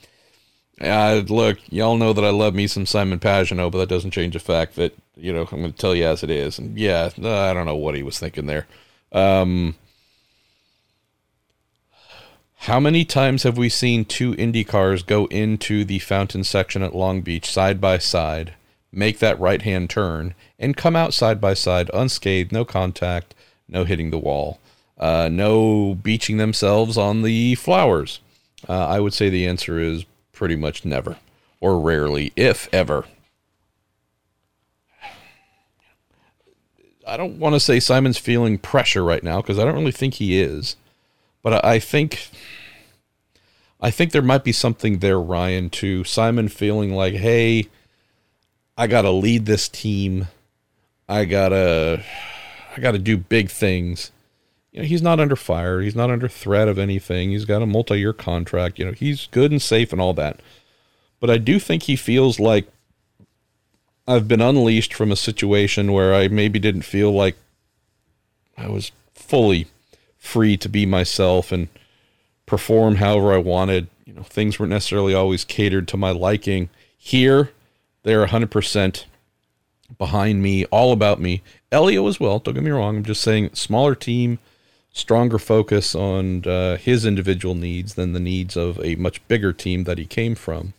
Uh, look, y'all know that I love me some Simon Pagenaud, but that doesn't change the fact that, you know, I'm going to tell you as it is. And yeah, I don't know what he was thinking there. Um, how many times have we seen two Indy cars go into the fountain section at Long Beach side by side, make that right hand turn, and come out side by side unscathed, no contact, no hitting the wall, uh, no beaching themselves on the flowers? Uh, I would say the answer is pretty much never, or rarely, if ever. I don't want to say Simon's feeling pressure right now because I don't really think he is, but I, think I think there might be something there, Ryan, to Simon feeling like, hey, I gotta lead this team. I gotta I gotta do big things. You know, he's not under fire, he's not under threat of anything. He's got a multi year contract, you know, he's good and safe and all that. But I do think he feels like I've been unleashed from a situation where I maybe didn't feel like I was fully free to be myself and perform however I wanted. You know, things weren't necessarily always catered to my liking. Here, they're 100% behind me, all about me. Elio as well, don't get me wrong. I'm just saying, smaller team, stronger focus on uh, his individual needs than the needs of a much bigger team that he came from.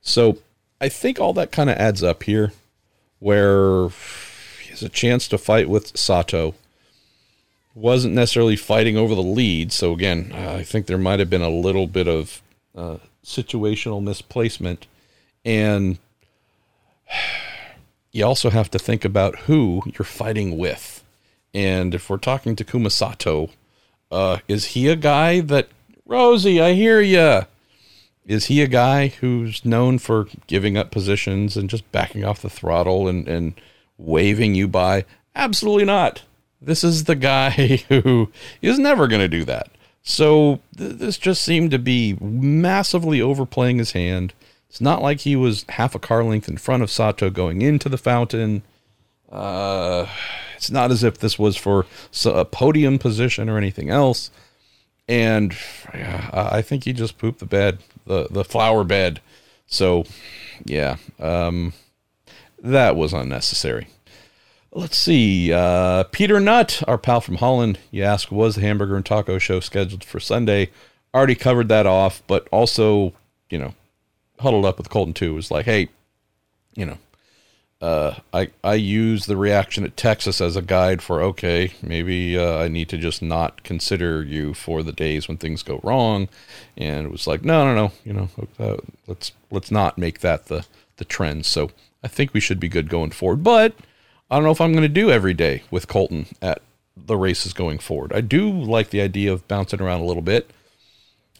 So I think all that kind of adds up here, where he has a chance to fight with Sato. Wasn't necessarily fighting over the lead, so again, I think there might have been a little bit of uh, situational misplacement, and you also have to think about who you're fighting with. And if we're talking to Sato, uh, is he a guy that Rosie? I hear ya. Is he a guy who's known for giving up positions and just backing off the throttle and, and waving you by? Absolutely not. This is the guy who is never going to do that. So th- this just seemed to be massively overplaying his hand. It's not like he was half a car length in front of Sato going into the fountain. Uh, it's not as if this was for a podium position or anything else. And I think he just pooped the bed, the the flower bed. So, yeah, um, that was unnecessary. Let's see. Uh, Peter Nutt, our pal from Holland, you ask, was the hamburger and taco show scheduled for Sunday? Already covered that off, but also, you know, huddled up with Colton too. Was like, hey, you know, uh, I I use the reaction at Texas as a guide for okay, maybe uh, I need to just not consider you for the days when things go wrong, and it was like no no no, you know, uh, let's let's not make that the the trend. So I think we should be good going forward, but I don't know if I'm going to do every day with Colton at the races going forward. I do like the idea of bouncing around a little bit.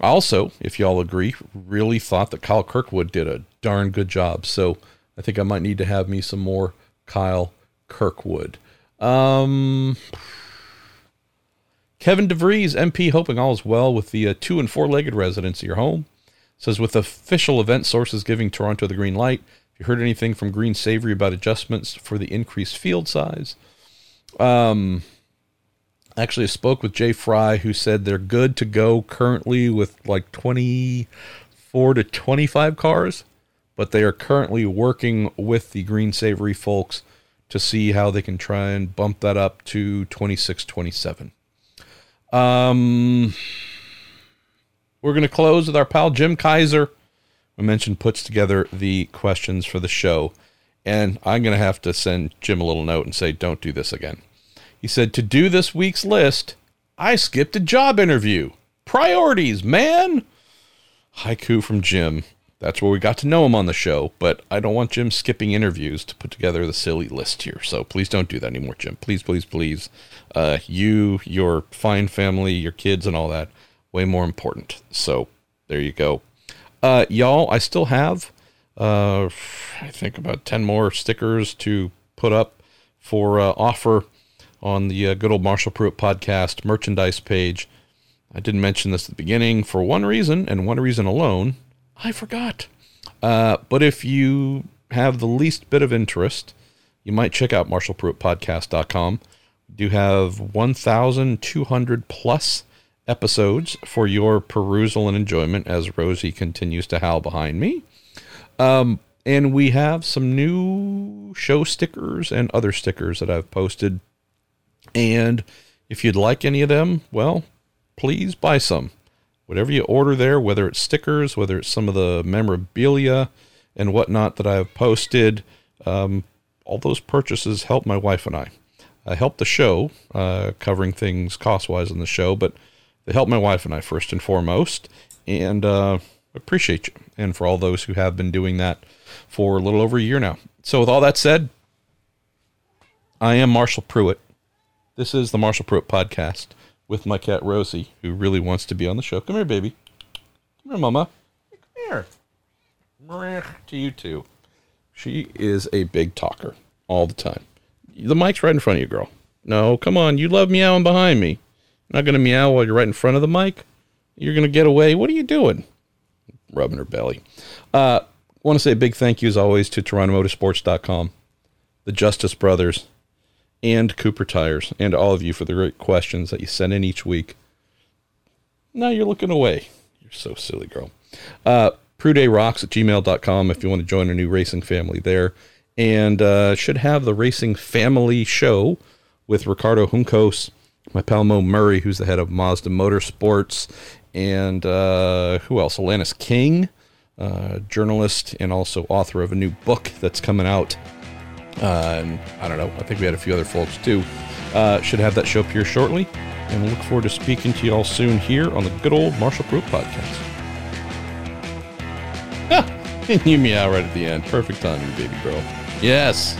Also, if y'all agree, really thought that Kyle Kirkwood did a darn good job. So I think I might need to have me some more Kyle Kirkwood. Um, Kevin DeVries, MP, hoping all is well with the uh, two and four legged residents of your home. Says with official event sources giving Toronto the green light. You heard anything from Green Savoree about adjustments for the increased field size? Um, actually, I spoke with Jay Frye, who said they're good to go currently with like 24 to 25 cars but they are currently working with the Green Savoree folks to see how they can try and bump that up to 26, 27. Um, we're going to close with our pal Jim Kaiser. We mentioned puts together the questions for the show. And I'm going to have to send Jim a little note and say, don't do this again. He said, to do this week's list, I skipped a job interview. Priorities, man. Haiku from Jim. That's where we got to know him on the show, but I don't want Jim skipping interviews to put together the silly list here. So please don't do that anymore, Jim. Please, please, please. Uh, you, your fine family, your kids, and all that, way more important. So there you go. Uh, y'all, I still have, uh, I think, about 10 more stickers to put up for uh, offer on the uh, good old Marshall Pruett podcast merchandise page. I didn't mention this at the beginning for one reason and one reason alone I forgot. Uh, but if you have the least bit of interest, you might check out marshallpruettpodcast.com. We do have 1,200 plus episodes for your perusal and enjoyment as Rosie continues to howl behind me. Um, and we have some new show stickers and other stickers that I've posted. And If you'd like any of them, well, please buy some. Whatever you order there, whether it's stickers, whether it's some of the memorabilia and whatnot that I've posted, um, all those purchases help my wife and I. I help the show, uh, covering things cost wise in the show, but they helped my wife and I first and foremost. And uh, appreciate you. And for all those who have been doing that for a little over a year now. So, with all that said, I am Marshall Pruett. This is the Marshall Pruett podcast with my cat Rosie, who really wants to be on the show. Come here, baby. Come here, mama. Come here. To you too. She is a big talker all the time. The mic's right in front of you, girl. No, come on. You love meowing behind me. You're not going to meow while you're right in front of the mic. You're going to get away. What are you doing? Rubbing her belly. Uh, want to say a big thank you, as always, to TorontoMotorsports.com, the Justice Brothers, and Cooper Tires, and all of you for the great questions that you send in each week. Now you're looking away. You're so silly, girl. Uh, Rocks at gmail.com if you want to join a new racing family there. And uh, should have the Racing Family Show with Ricardo Juncos, my pal Mo Murray, who's the head of Mazda Motorsports, and uh, who else? Alanis King, uh, journalist and also author of a new book that's coming out. Uh, and I don't know, I think we had a few other folks too. Uh, should have that show up here shortly. And we'll look forward to speaking to you all soon here on the good old Marshall Pruett podcast. Ah, you meow right at the end. Perfect timing, baby girl. Yes.